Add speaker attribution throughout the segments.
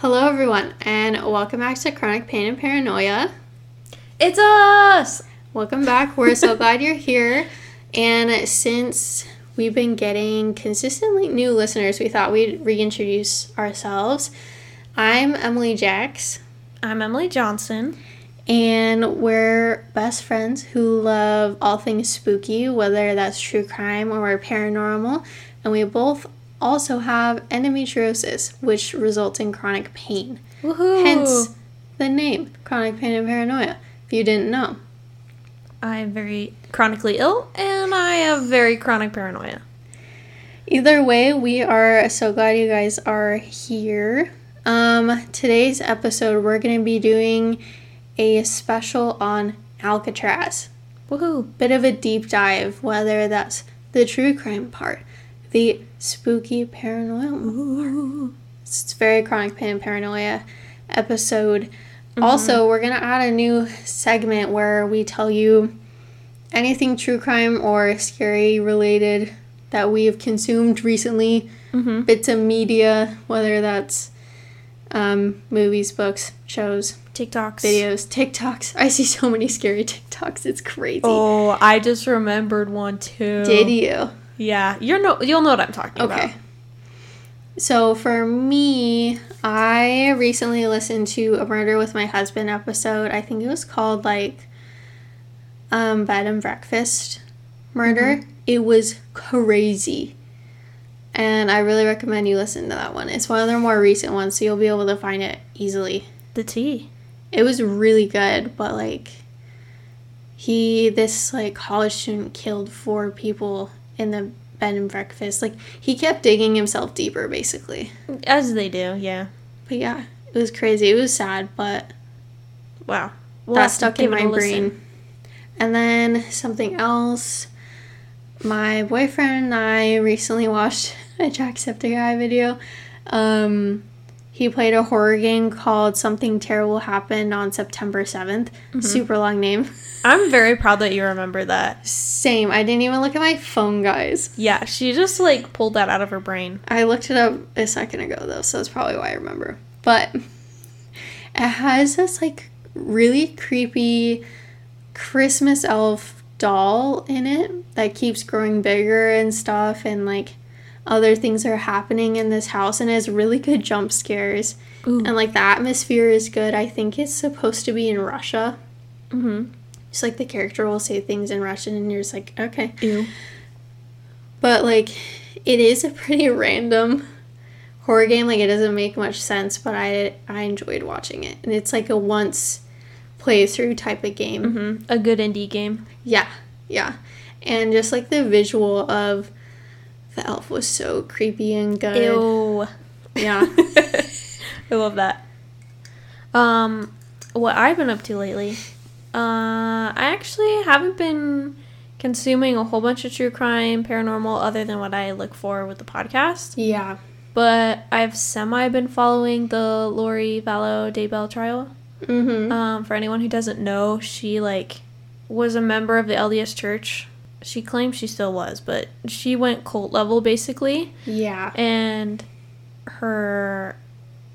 Speaker 1: Hello, everyone, and welcome back to Chronic Pain and Paranoia.
Speaker 2: It's us!
Speaker 1: Welcome back. We're so glad you're here. And since we've been getting consistently new listeners, we thought we'd reintroduce ourselves. I'm Emily Jacks,
Speaker 2: I'm Emily Johnson.
Speaker 1: and we're best friends who love all things spooky, whether that's true crime or paranormal. And we both also have endometriosis, which results in chronic pain.
Speaker 2: Woohoo!
Speaker 1: Hence the name, chronic pain and paranoia, if you didn't know.
Speaker 2: I'm very chronically ill and I have very chronic paranoia.
Speaker 1: Either way, we are so glad you guys are here. Um, today's episode, we're going to be doing a special on Alcatraz.
Speaker 2: Woohoo!
Speaker 1: Bit of a deep dive, whether that's the true crime part, the spooky paranormal. It's very chronic pain and paranoia episode. Also, we're gonna add a new segment where we tell you anything true crime or scary related that we have consumed recently,
Speaker 2: Mhm.
Speaker 1: bits of media, whether that's um, movies, books, shows,
Speaker 2: TikToks.
Speaker 1: videos, TikToks. I see so many scary TikToks. It's crazy.
Speaker 2: Oh, I just remembered one too.
Speaker 1: Did you?
Speaker 2: Yeah, you're no, you'll know what I'm talking about.
Speaker 1: Okay. So for me, I recently listened to a murder with my husband episode. I think it was called like um bed and breakfast murder. It was crazy. And I really recommend you listen to that one. It's one of their more recent ones, so you'll be able to find it easily.
Speaker 2: The tea.
Speaker 1: It was really good, but like he this like college student killed four people in the bed and breakfast. Like he kept digging himself deeper basically.
Speaker 2: As they do, yeah.
Speaker 1: But yeah, it was crazy. It was sad, but
Speaker 2: Wow. We'll
Speaker 1: that stuck in my
Speaker 2: listen.
Speaker 1: brain. And then something else. My boyfriend and I recently watched a Jacksepticeye video. Um, he played a horror game called Something Terrible Happened on September 7th.
Speaker 2: Mm-hmm.
Speaker 1: Super long name.
Speaker 2: I'm very proud that you remember that.
Speaker 1: Same. I didn't even look at my phone, guys.
Speaker 2: Yeah, she just like pulled that out of her brain.
Speaker 1: I looked it up a second ago, though, so that's probably why I remember. But it has this like really creepy Christmas elf doll in it that keeps growing bigger and stuff, and like other things are happening in this house, and it has really good jump scares.
Speaker 2: Ooh.
Speaker 1: And like the atmosphere is good. I think it's supposed to be in Russia.
Speaker 2: Mm-hmm.
Speaker 1: Just like the character will say things in Russian, and you're just like, okay.
Speaker 2: Ew.
Speaker 1: But like it is a pretty random horror game. Like it doesn't make much sense, but I I enjoyed watching it. And it's like a once playthrough type of game.
Speaker 2: Mm-hmm. A good indie game.
Speaker 1: Yeah. Yeah. And just like the visual of the elf was so creepy and good.
Speaker 2: Ew.
Speaker 1: Yeah.
Speaker 2: I love that. Um, what I've been up to lately, uh, I actually haven't been consuming a whole bunch of true crime, paranormal, other than what I look for with the podcast.
Speaker 1: Yeah.
Speaker 2: But I've semi been following the Lori Vallow Daybell trial.
Speaker 1: Mm-hmm.
Speaker 2: Um, for anyone who doesn't know, she like was a member of the LDS Church. She claims she still was, but she went cult level basically
Speaker 1: yeah.
Speaker 2: and her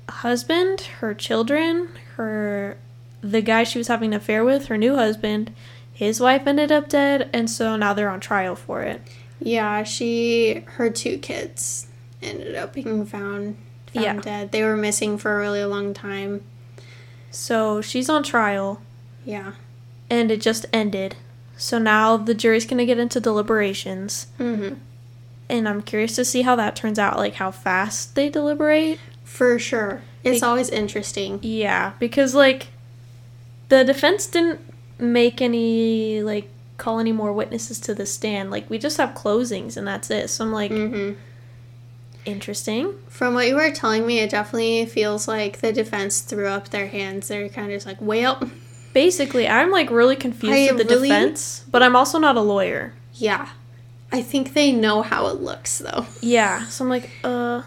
Speaker 2: husband, her children, her the guy she was having an affair with, her new husband, his wife ended up dead, and so now they're on trial for it.
Speaker 1: Yeah, she her two kids ended up being found found
Speaker 2: Yeah.
Speaker 1: dead. They were missing for a really long time.
Speaker 2: So she's on trial,
Speaker 1: Yeah.
Speaker 2: and it just ended. So now the jury's gonna get into deliberations,
Speaker 1: Mm-hmm.
Speaker 2: and I'm curious to see how that turns out, like how fast they deliberate.
Speaker 1: For sure. It's
Speaker 2: Be-
Speaker 1: always interesting.
Speaker 2: Yeah, because like the defense didn't make any like call any more witnesses to the stand. Like we just have closings and that's it. So I'm like
Speaker 1: hmm
Speaker 2: interesting.
Speaker 1: From what you were telling me, it definitely feels like the defense threw up their hands. They're kind of just like, well,
Speaker 2: Basically, I'm like really confused
Speaker 1: I
Speaker 2: with the
Speaker 1: really-
Speaker 2: defense, but I'm also not a lawyer.
Speaker 1: yeah. I think they know how it looks though.
Speaker 2: Yeah, so I'm like, uh,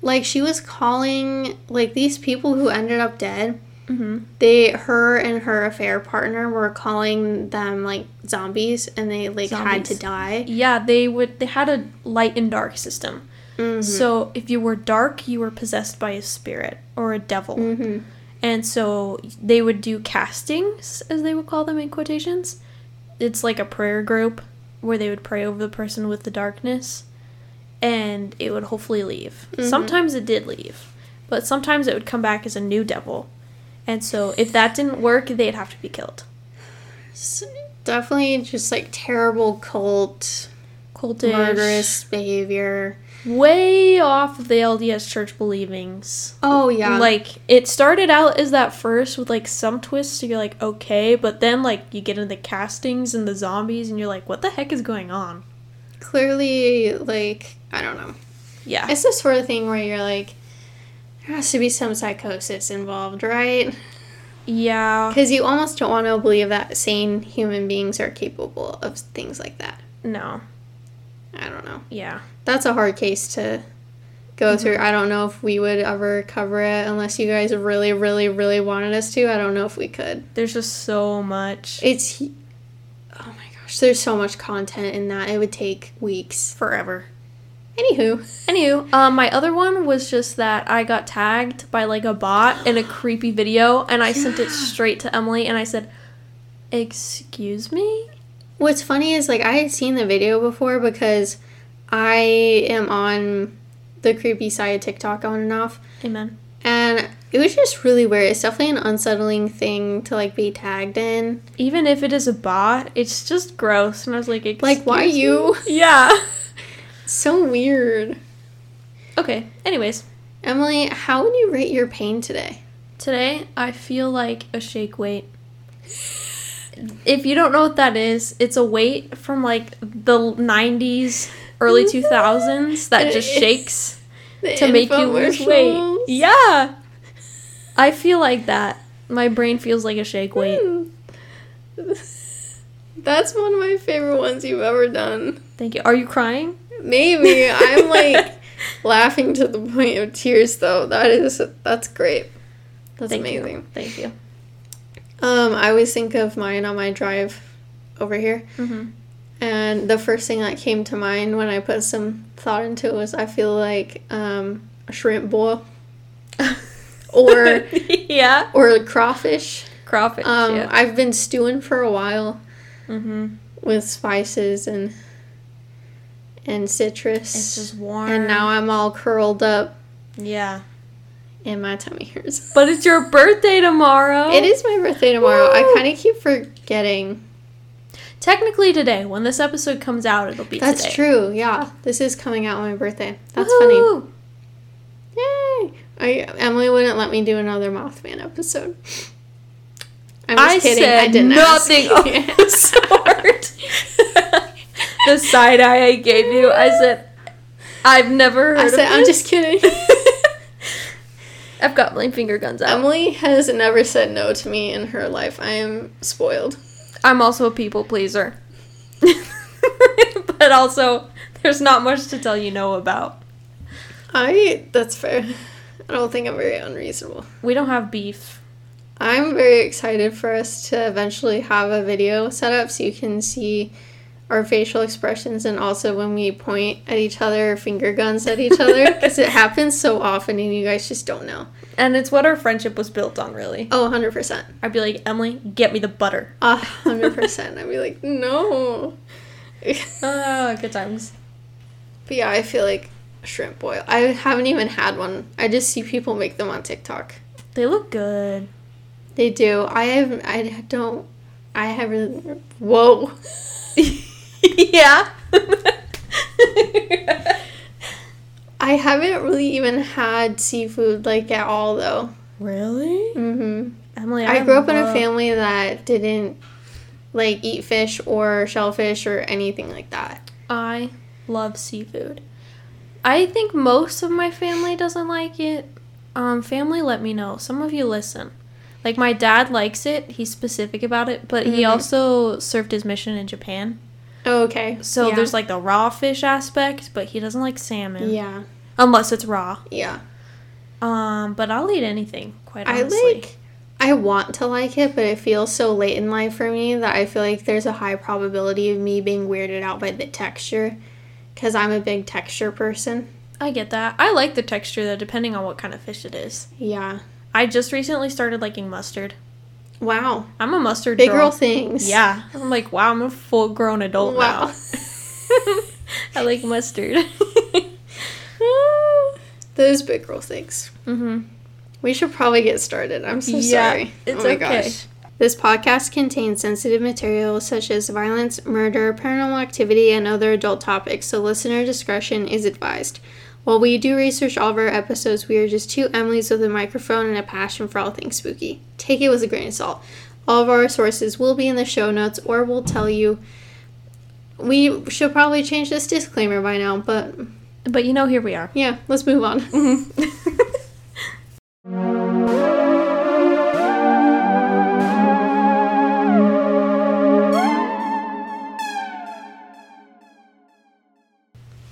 Speaker 1: Like she was calling like these people who ended up dead.
Speaker 2: hmm
Speaker 1: They, her and her affair partner were calling them like zombies, and they like had to die.
Speaker 2: yeah, they would they had a light and dark system.
Speaker 1: Mhm.
Speaker 2: So if you were dark, you were possessed by a spirit or a devil.
Speaker 1: Mhm.
Speaker 2: And so they would do castings, as they would call them in quotations. It's like a prayer group where they would pray over the person with the darkness and it would hopefully leave.
Speaker 1: Mhm.
Speaker 2: Sometimes it did leave, but sometimes it would come back as a new devil. And so if that didn't work, they'd have to be killed.
Speaker 1: S- Definitely just like terrible cult,
Speaker 2: Cultish.
Speaker 1: murderous behavior.
Speaker 2: Way off of the LDS church believings.
Speaker 1: Oh yeah.
Speaker 2: Like it started out as that first with like some twists, so you're like okay, but then like you get into the castings and the zombies, and you're like, what the heck is going on?
Speaker 1: clearly like I don't know.
Speaker 2: Yeah,
Speaker 1: It's the sort of thing where you're like there has to be some psychosis involved, right?
Speaker 2: yeah,
Speaker 1: Because you almost don't want to believe that sane human beings are capable of things like that.
Speaker 2: no,
Speaker 1: I don't know.
Speaker 2: yeah,
Speaker 1: That's a hard case to go through. I don't know if we would ever cover it unless you guys really, really, really wanted us to. I don't know if we could.
Speaker 2: there's just so much
Speaker 1: It's. Oh my gosh, there's so much content in that. It would take weeks.
Speaker 2: forever.
Speaker 1: Anywho.
Speaker 2: Anywho, um, my other one was just that I got tagged by like a bot in a creepy video, and I sent it straight to Emily, and I said, "Excuse me."
Speaker 1: What's funny is like I had seen the video before because I am on the creepy side of TikTok on and off.
Speaker 2: Amen.
Speaker 1: And it was just really weird. It's definitely an unsettling thing to like be tagged in.
Speaker 2: Even if it is a bot, it's just gross, and I was like,
Speaker 1: Like, why
Speaker 2: "Excuse
Speaker 1: you?"
Speaker 2: Yeah.
Speaker 1: So weird.
Speaker 2: Okay. Anyways,
Speaker 1: Emily, how would you rate your pain today?
Speaker 2: today I feel like a shake weight. If you don't know what that is, it's a weight from like the 90s, early 2000s that
Speaker 1: It
Speaker 2: just shakes to make you lose weight. Yeah. I feel like that. My brain feels like a shake weight.
Speaker 1: Hmm. That's one of my favorite ones you've ever done.
Speaker 2: Thank you. Are you crying?
Speaker 1: Maybe. I'm like laughing to the point of tears though. That is that's great. That's
Speaker 2: Thank
Speaker 1: amazing.
Speaker 2: you. Thank you.
Speaker 1: Um, I always think of mine on my drive over here.
Speaker 2: hmm
Speaker 1: And the first thing that came to mind when I put some thought into it was I feel like um, a shrimp boil or
Speaker 2: yeah.
Speaker 1: or crawfish.
Speaker 2: Crawfish.
Speaker 1: Um,
Speaker 2: yeah.
Speaker 1: I've been stewing for a while
Speaker 2: hmm
Speaker 1: with spices and and citrus.
Speaker 2: It's just warm.
Speaker 1: and now I'm all curled up
Speaker 2: Yeah.
Speaker 1: and my tummy hurts.
Speaker 2: But it's your birthday tomorrow.
Speaker 1: It is my birthday tomorrow. I kind of keep forgetting.
Speaker 2: Technically today. When this episode comes out, it'll be
Speaker 1: That's
Speaker 2: today.
Speaker 1: true. Yeah, this is coming out on my birthday. That's funny.
Speaker 2: Woohoo!
Speaker 1: Yay! I, Emily wouldn't let me do another Mothman episode. I'm just
Speaker 2: I
Speaker 1: kidding.
Speaker 2: said
Speaker 1: I didn't
Speaker 2: nothing
Speaker 1: ask.
Speaker 2: of the sort. the side eye I gave you, I said, I've never heard
Speaker 1: I said, I'm
Speaker 2: this."
Speaker 1: just kidding.
Speaker 2: I've got my finger guns out.
Speaker 1: Emily has never said no to me in her life. I am spoiled.
Speaker 2: I'm also a people pleaser. but also, there's not much to tell you no about.
Speaker 1: I, that's fair. I don't think I'm very unreasonable.
Speaker 2: We don't have beef.
Speaker 1: I'm very excited for us to eventually have a video set up so you can see our facial expressions and also when we point at each other, finger guns at each other, because it happens so often and you guys just don't know.
Speaker 2: And it's what our friendship was built on, really.
Speaker 1: Oh, 100%.
Speaker 2: I'd be like, Emily, get me the butter.
Speaker 1: Hundred percent. I'd be like, no.
Speaker 2: Ah, good times.
Speaker 1: But yeah, I feel like shrimp boil. I haven't even had one. I just see people make them on TikTok.
Speaker 2: They look good.
Speaker 1: They do. I have. I don't. I haven't. Whoa.
Speaker 2: yeah.
Speaker 1: I haven't really even had seafood like at all though.
Speaker 2: really?
Speaker 1: hmm
Speaker 2: Emily,
Speaker 1: I grew up in a family that didn't like eat fish or shellfish or anything like that.
Speaker 2: I love seafood. I think most of my family doesn't like it. Um, family, let me know. Some of you listen. Like my dad likes it. He's specific about it, but he
Speaker 1: Mhm.
Speaker 2: also served his mission in Japan.
Speaker 1: Oh, okay.
Speaker 2: So
Speaker 1: Yeah.
Speaker 2: there's like the raw fish aspect, but he doesn't like salmon
Speaker 1: Yeah.
Speaker 2: unless it's raw.
Speaker 1: Yeah.
Speaker 2: Um, but I'll eat anything, quite honestly.
Speaker 1: I like I want to like it, but it feels so late in life for me that I feel like there's a high probability of me being weirded out by the texture cuz I'm a big texture person.
Speaker 2: I get that. I like the texture though, depending on what kind of fish it is.
Speaker 1: Yeah.
Speaker 2: I just recently started liking mustard.
Speaker 1: Wow.
Speaker 2: I'm a mustard
Speaker 1: Big
Speaker 2: girl.
Speaker 1: girl things.
Speaker 2: Yeah. I'm like, wow, I'm a full grown adult
Speaker 1: Wow.
Speaker 2: now. I like mustard.
Speaker 1: Those big girl things.
Speaker 2: mm-hmm.
Speaker 1: We should probably get started. I'm so
Speaker 2: Yeah,
Speaker 1: sorry.
Speaker 2: it's
Speaker 1: oh my
Speaker 2: okay.
Speaker 1: gosh. This podcast contains sensitive material such as violence, murder, paranormal activity, and other adult topics, so listener discretion is advised. While we do research all of our episodes, we are just two Emilys with a microphone and a passion for all things spooky. Take it with a grain of salt. All of our sources will be in the show notes, or we'll tell you. We should probably change this disclaimer by now, but
Speaker 2: But you know, here we are.
Speaker 1: yeah, let's move on. Mm-hmm.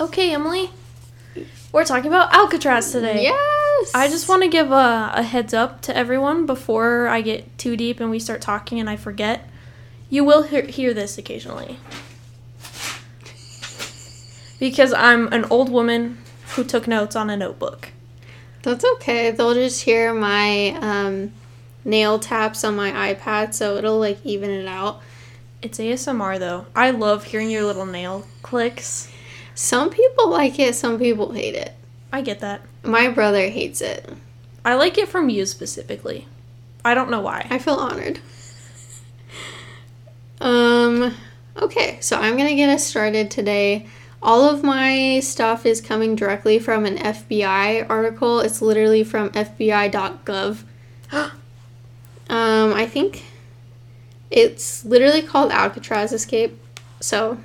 Speaker 2: Okay, Emily. We're talking about Alcatraz today.
Speaker 1: yes!
Speaker 2: I just want to give a, a heads up to everyone before I get too deep and we start talking and I forget. You will hear, hear this occasionally. Because I'm an old woman who took notes on a notebook.
Speaker 1: That's okay. They'll just hear my um, nail taps on my iPad, so it'll like even it out.
Speaker 2: It's ASMR though. I love hearing your little nail clicks.
Speaker 1: Some people like it, some people hate it.
Speaker 2: I get that.
Speaker 1: My brother hates it.
Speaker 2: I like it from you specifically. I don't know why.
Speaker 1: I feel honored. Um, okay, so I'm gonna get us started today. All of my stuff is coming directly from an FBI article. It's literally from FBI.gov. um, I think it's literally called Alcatraz Escape. So,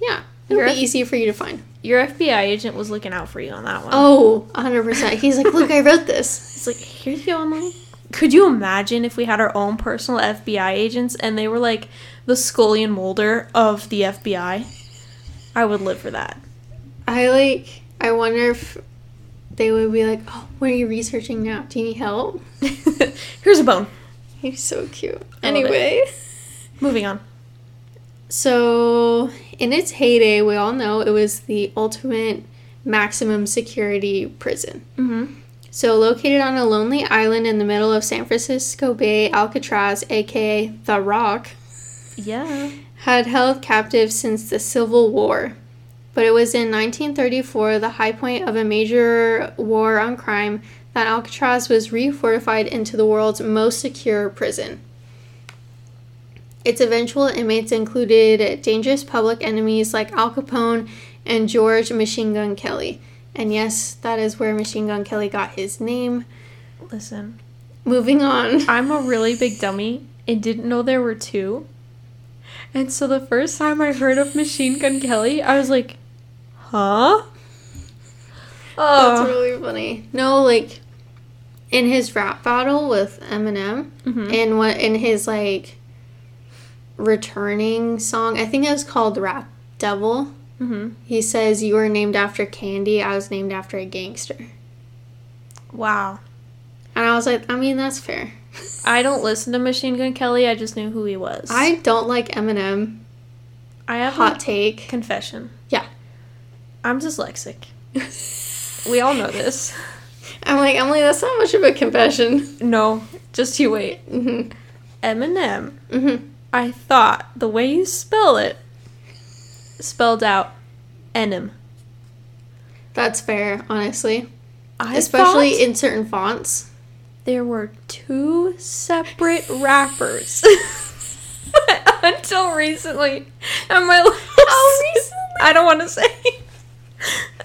Speaker 1: yeah, it'll
Speaker 2: Your
Speaker 1: be
Speaker 2: F-
Speaker 1: easy for you to find.
Speaker 2: Your FBI agent was looking out for you on that one.
Speaker 1: Oh, 100%. He's like, look, I wrote this.
Speaker 2: It's like, here you go, Emily. Could you imagine if we had our own personal FBI agents and they were like the Scully and Mulder of the FBI? I would live for that.
Speaker 1: I like, I wonder if they would be like, oh, what are you researching now? Do you need help?
Speaker 2: Here's a bone.
Speaker 1: He's so cute.
Speaker 2: I.
Speaker 1: Anyway,
Speaker 2: Moving on.
Speaker 1: so in its heyday, we all know it was the ultimate maximum security prison.
Speaker 2: Mm-hmm.
Speaker 1: So, located on a lonely island in the middle of San Francisco Bay, Alcatraz, aka The Rock,
Speaker 2: Yeah.
Speaker 1: had held captive since the Civil War. But it was in 1934, the high point of a major war on crime, that Alcatraz was refortified into the world's most secure prison. Its eventual inmates included dangerous public enemies like Al Capone and George Machine Gun Kelly. And yes, that is where Machine Gun Kelly got his name.
Speaker 2: Listen,
Speaker 1: Moving on.
Speaker 2: I'm a really big dummy and didn't know there were two. And so the first time I heard of Machine Gun Kelly, I was like, huh? Oh.
Speaker 1: That's really funny. No, like in his rap battle with Eminem,
Speaker 2: Mhm.
Speaker 1: and what in his like returning song, I think it was called Rap Devil.
Speaker 2: hmm
Speaker 1: He says, "You were named after candy. I was named after a gangster."
Speaker 2: Wow.
Speaker 1: And I was like, I mean, that's fair.
Speaker 2: I don't listen to Machine Gun Kelly. I just knew who he was.
Speaker 1: I don't like Eminem.
Speaker 2: I have
Speaker 1: Hot take.
Speaker 2: confession.
Speaker 1: Yeah.
Speaker 2: I'm dyslexic. We all know this.
Speaker 1: I'm like Emily. That's not much of a confession.
Speaker 2: No, just you wait.
Speaker 1: hmm
Speaker 2: Eminem.
Speaker 1: hmm
Speaker 2: I thought the way you spell it spelled out enim.
Speaker 1: That's fair, honestly.
Speaker 2: I
Speaker 1: Especially in certain fonts.
Speaker 2: there were two separate rappers until recently. And my little
Speaker 1: How
Speaker 2: sis- I don't want to say.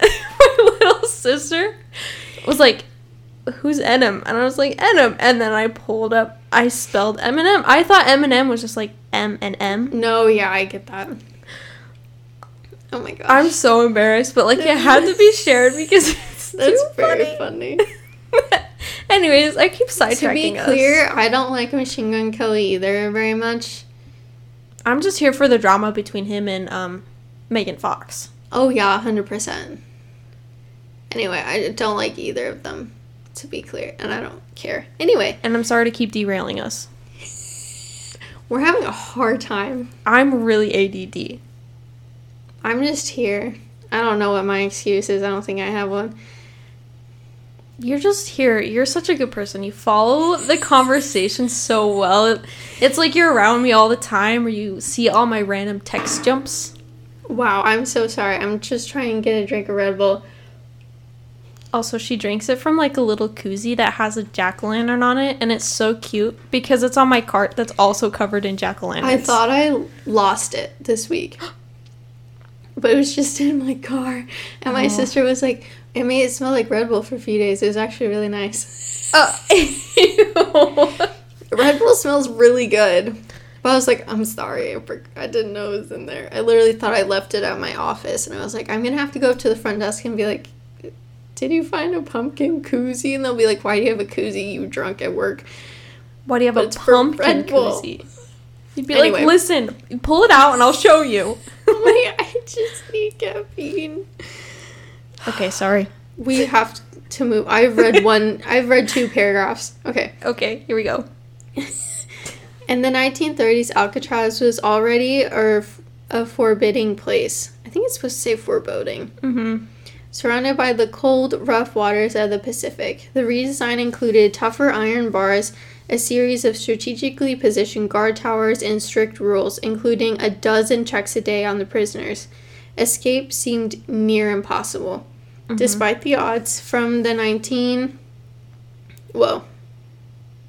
Speaker 2: my little sister was like, "Who's Enem?" And I was like, "Enem." And then I pulled up. I spelled Eminem. I thought Eminem was just like M and M.
Speaker 1: No, yeah, I get that. Oh my gosh.
Speaker 2: I'm so embarrassed, but like it had to be shared because it's
Speaker 1: That's very
Speaker 2: funny.
Speaker 1: funny.
Speaker 2: Anyways, I keep sidetracking to
Speaker 1: be
Speaker 2: us.
Speaker 1: clear, I don't like Machine Gun Kelly either very much.
Speaker 2: I'm just here for the drama between him and um Megan Fox.
Speaker 1: Oh yeah, hundred percent. Anyway, I don't like either of them, to be clear, and I don't care. Anyway,
Speaker 2: And I'm sorry to keep derailing us.
Speaker 1: We're having a hard time.
Speaker 2: I'm really ADD.
Speaker 1: I'm just here. I don't know what my excuse is. I don't think I have one.
Speaker 2: You're just here. You're such a good person. You follow the conversation so well. It's like you're around me all the time, or you see all my random text jumps.
Speaker 1: Wow, I'm so sorry. I'm just trying to get a drink of Red Bull.
Speaker 2: Also, she drinks it from like a little koozie that has a jack o' lantern on it, and it's so cute because it's on my cart that's also covered in jack o' lanterns.
Speaker 1: I thought I lost it this week, but it was just in my car. And my
Speaker 2: Aw.
Speaker 1: sister was like, it made it smell like Red Bull for a few days. It was actually really nice.
Speaker 2: Oh,
Speaker 1: Red Bull smells really good. But I was like, I'm sorry. I, didn't know it was in there. I literally thought I left it at my office. And I was like, I'm going to have to go up to the front desk and be like, did you find a pumpkin koozie? And they'll be like, why do you have a koozie? You drunk at work.
Speaker 2: Why do you have
Speaker 1: But
Speaker 2: a pumpkin koozie? You'd be
Speaker 1: Anyway.
Speaker 2: like, listen, pull it out and I'll show you.
Speaker 1: Wait, I just need caffeine.
Speaker 2: okay, sorry.
Speaker 1: We have to move. I've read one, I've read two paragraphs. Okay.
Speaker 2: Okay, here we go.
Speaker 1: In the 1930s, Alcatraz was already a, a forbidding place. I think it's supposed to say foreboding.
Speaker 2: Mm-hmm.
Speaker 1: Surrounded by the cold, rough waters of the Pacific, the redesign included tougher iron bars, a series of strategically positioned guard towers, and strict rules, including a dozen checks a day on the prisoners. Escape seemed near impossible. Mm-hmm. Despite the odds from the 19. Whoa.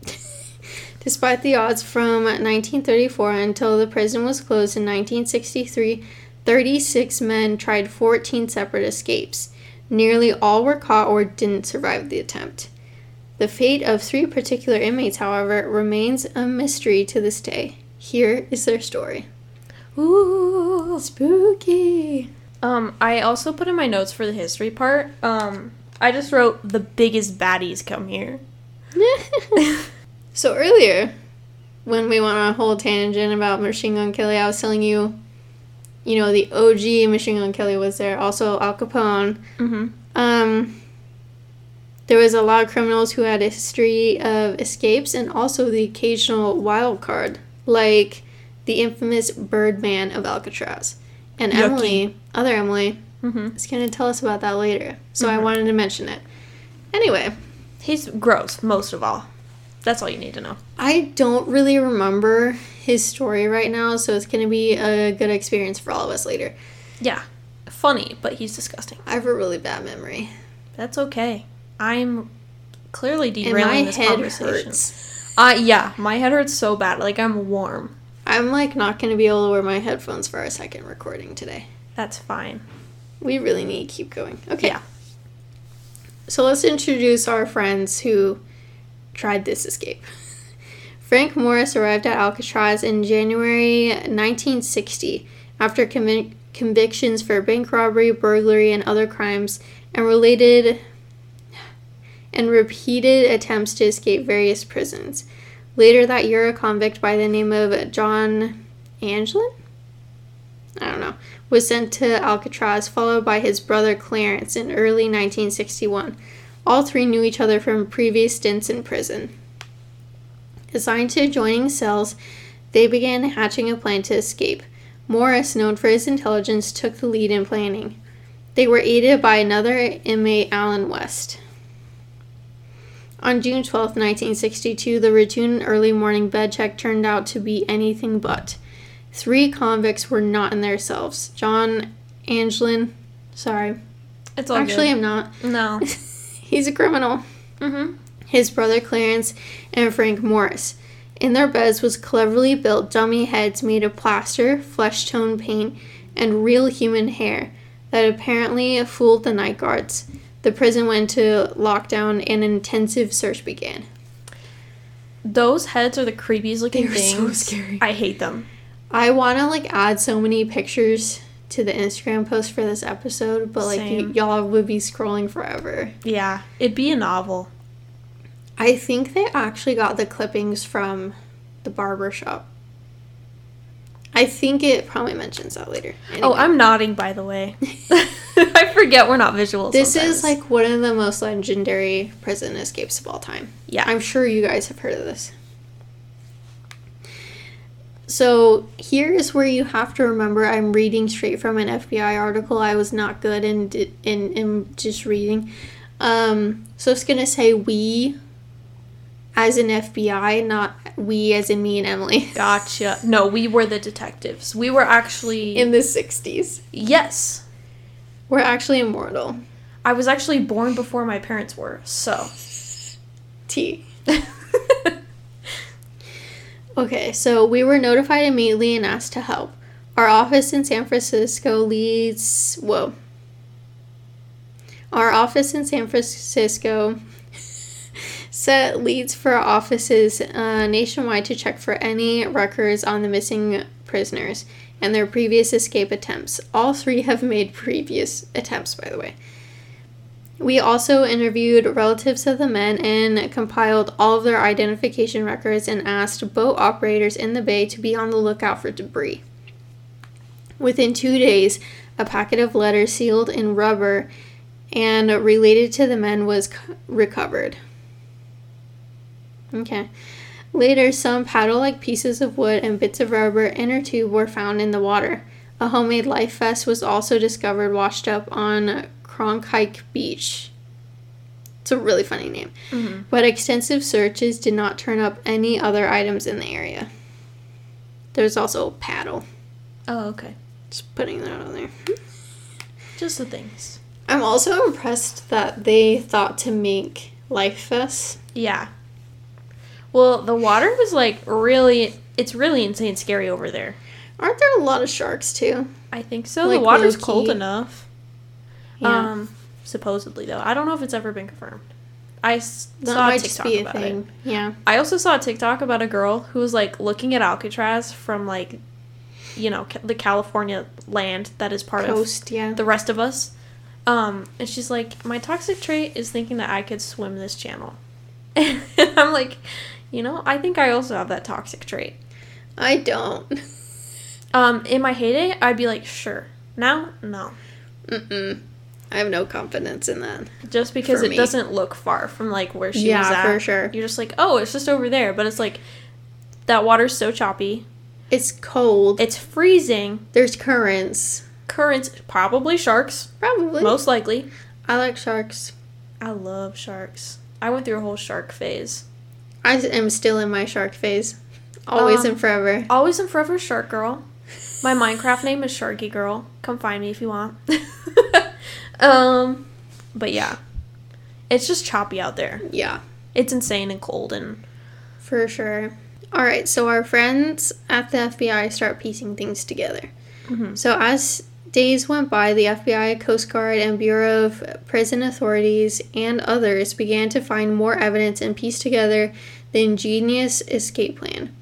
Speaker 1: Despite the odds from 1934 until the prison was closed in 1963, 36 men tried 14 separate escapes. Nearly all were caught or didn't survive the attempt. The fate of three particular inmates, however, remains a mystery to this day. Here is their story.
Speaker 2: Ooh.
Speaker 1: Spooky.
Speaker 2: Um, I also put in my notes for the history part. Um, I just wrote the biggest baddies come here.
Speaker 1: so earlier, when we went on a whole tangent about Machine Gun Kelly, I was telling you, you know, the OG Machine Gun Kelly was there. Also, Al Capone.
Speaker 2: Mm-hmm.
Speaker 1: Um, there was a lot of criminals who had a history of escapes and also the occasional wild card, like the infamous Birdman of Alcatraz. And
Speaker 2: Yucky.
Speaker 1: Emily, other Emily,
Speaker 2: Mm-hmm.
Speaker 1: is going to tell us about that later. So I wanted to mention it. Anyway,
Speaker 2: He's gross, most of all. That's all you need to know.
Speaker 1: I don't really remember his story right now, so it's going to be a good experience for all of us later.
Speaker 2: Yeah. Funny, but he's disgusting.
Speaker 1: I have a really bad memory.
Speaker 2: That's okay. I'm clearly
Speaker 1: And
Speaker 2: derailing
Speaker 1: my
Speaker 2: this
Speaker 1: head
Speaker 2: conversation.
Speaker 1: hurts.
Speaker 2: Uh, yeah, my head hurts so bad. Like, I'm warm.
Speaker 1: I'm like not going to be able to wear my headphones for our second recording today.
Speaker 2: That's fine.
Speaker 1: We really need to keep going. Okay.
Speaker 2: Yeah.
Speaker 1: So let's introduce our friends who tried this escape. Frank Morris arrived at Alcatraz in January 1960 after convic- convictions for bank robbery, burglary, and other crimes, and related and repeated attempts to escape various prisons. Later that year, a convict by the name of John Angelin, I don't know, was sent to Alcatraz, followed by his brother Clarence in early 1961. All three knew each other from previous stints in prison. Assigned to adjoining cells, they began hatching a plan to escape. Morris, known for his intelligence, took the lead in planning. They were aided by another inmate, Alan West. On June 12, 1962, the routine early morning bed check turned out to be anything but. Three convicts were not in their cells. John Angelin, sorry.
Speaker 2: It's all
Speaker 1: Actually,
Speaker 2: good.
Speaker 1: I'm not.
Speaker 2: No.
Speaker 1: He's a criminal.
Speaker 2: mm-hmm.
Speaker 1: His brother Clarence and Frank Morris. In their beds was cleverly built dummy heads made of plaster, flesh tone paint, and real human hair that apparently fooled the night guards. The prison went into lockdown and an intensive search began.
Speaker 2: Those heads are the creepiest looking
Speaker 1: They were so
Speaker 2: things.
Speaker 1: scary.
Speaker 2: I hate them.
Speaker 1: I want to like add so many pictures to the Instagram post for this episode, but like y- y'all would be scrolling forever.
Speaker 2: Yeah, it'd be a novel.
Speaker 1: I think they actually got the clippings from the barber shop. I think it probably mentions that later.
Speaker 2: Oh, I'm nodding, by the way. I forget we're not visual.
Speaker 1: this is like one of the most legendary prison escapes of all time.
Speaker 2: yeah.
Speaker 1: I'm sure you guys have heard of this. So here is where you have to remember I'm reading straight from an FBI article. I was not good in in, in just reading. Um, so it's gonna say we as an FBI, not we as in me and Emily.
Speaker 2: Gotcha. No, we were the detectives. We were actually
Speaker 1: In the 60s.
Speaker 2: Yes.
Speaker 1: We're actually immortal.
Speaker 2: I was actually born before my parents were, so.
Speaker 1: T. okay, so we were notified immediately and asked to help. Our office in San Francisco leads. Whoa. Our office in San Francisco set leads for offices uh, nationwide to check for any records on the missing prisoners and their previous escape attempts. All three have made previous attempts, by the way. We also interviewed relatives of the men and compiled all of their identification records and asked boat operators in the bay to be on the lookout for debris. Within two days, a packet of letters sealed in rubber and related to the men was c- recovered. Okay. Later, some paddle like pieces of wood and bits of rubber in a tube were found in the water. A homemade life vest was also discovered washed up on Cronkite Beach. It's a really funny name.
Speaker 2: Mhm.
Speaker 1: But extensive searches did not turn up any other items in the area. There's also a paddle.
Speaker 2: Oh, okay.
Speaker 1: Just putting that on there.
Speaker 2: Just the things.
Speaker 1: I'm also impressed that they thought to make life vests.
Speaker 2: Yeah. Well, the water was like really. It's really insane scary over there.
Speaker 1: Aren't there a lot of sharks too?
Speaker 2: I think so.
Speaker 1: Like
Speaker 2: the water's cold enough.
Speaker 1: Yeah.
Speaker 2: Um, supposedly though, I don't know if it's ever been confirmed. I s-
Speaker 1: that
Speaker 2: saw a TikTok
Speaker 1: a
Speaker 2: about it.
Speaker 1: Yeah.
Speaker 2: I also saw a TikTok about a girl who was like looking at Alcatraz from like, you know, ca- the California land that is part
Speaker 1: Coast, yeah.
Speaker 2: of the rest of us. Um, and she's like, my toxic trait is thinking that I could swim this channel. and I'm like, you know, I think I also have that toxic trait.
Speaker 1: I don't.
Speaker 2: Um, in my heyday, I'd be like, sure. Now, no.
Speaker 1: Mm-mm. I have no confidence in that.
Speaker 2: Just because it
Speaker 1: me.
Speaker 2: doesn't look far from like where she
Speaker 1: Yeah,
Speaker 2: was at.
Speaker 1: for sure.
Speaker 2: You're just like, oh, it's just over there. But it's like, that water's so choppy.
Speaker 1: It's cold.
Speaker 2: It's freezing.
Speaker 1: There's currents.
Speaker 2: Currents, probably sharks,
Speaker 1: Probably.
Speaker 2: most likely.
Speaker 1: I like sharks.
Speaker 2: I love sharks. I went through a whole shark phase.
Speaker 1: I am still in my shark phase. Always
Speaker 2: Um,
Speaker 1: and forever.
Speaker 2: Always and forever shark girl. My Minecraft name is Sharky Girl. Come find me if you want. um, but yeah, it's just choppy out there.
Speaker 1: Yeah,
Speaker 2: It's insane and cold and
Speaker 1: for sure. All right, so our friends at the FBI start piecing things together.
Speaker 2: Mhm.
Speaker 1: So as days went by, the FBI, Coast Guard, and Bureau of Prison Authorities and others began to find more evidence and piece together the ingenious escape plan.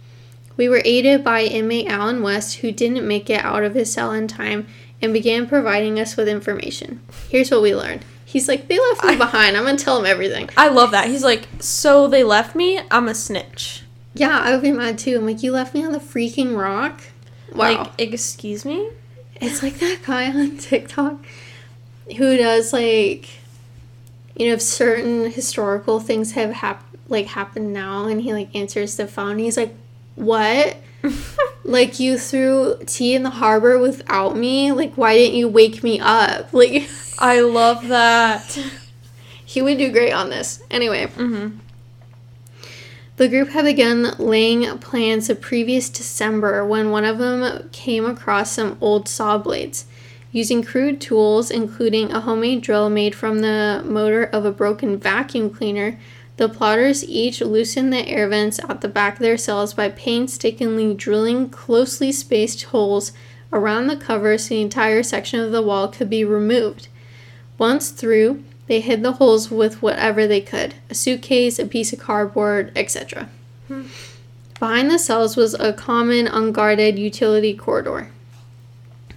Speaker 1: We were aided by inmate Alan West, who didn't make it out of his cell in time and began providing us with information. Here's what we learned. He's like, they left me behind. I'm gonna tell them everything.
Speaker 2: I love that. He's like, so they left me. I'm a snitch.
Speaker 1: Yeah, I would be mad too. I'm like, you left me on the freaking rock. Wow.
Speaker 2: Like, excuse me.
Speaker 1: It's like that guy on TikTok who does like, you know, if certain historical things have hap- like happened now, and he like answers the phone. He's like, "What? like you threw tea in the harbor without me? Like why didn't you wake me up? Like
Speaker 2: I love that.
Speaker 1: he would do great on this. Anyway,
Speaker 2: Mm-hmm.
Speaker 1: The group had begun laying plans the previous December when one of them came across some old saw blades. Using crude tools, including a homemade drill made from the motor of a broken vacuum cleaner, the plotters each loosened the air vents at the back of their cells by painstakingly drilling closely spaced holes around the cover so the entire section of the wall could be removed. Once through, they hid the holes with whatever they could a suitcase, a piece of cardboard, etc. Behind the cells was a common unguarded utility corridor.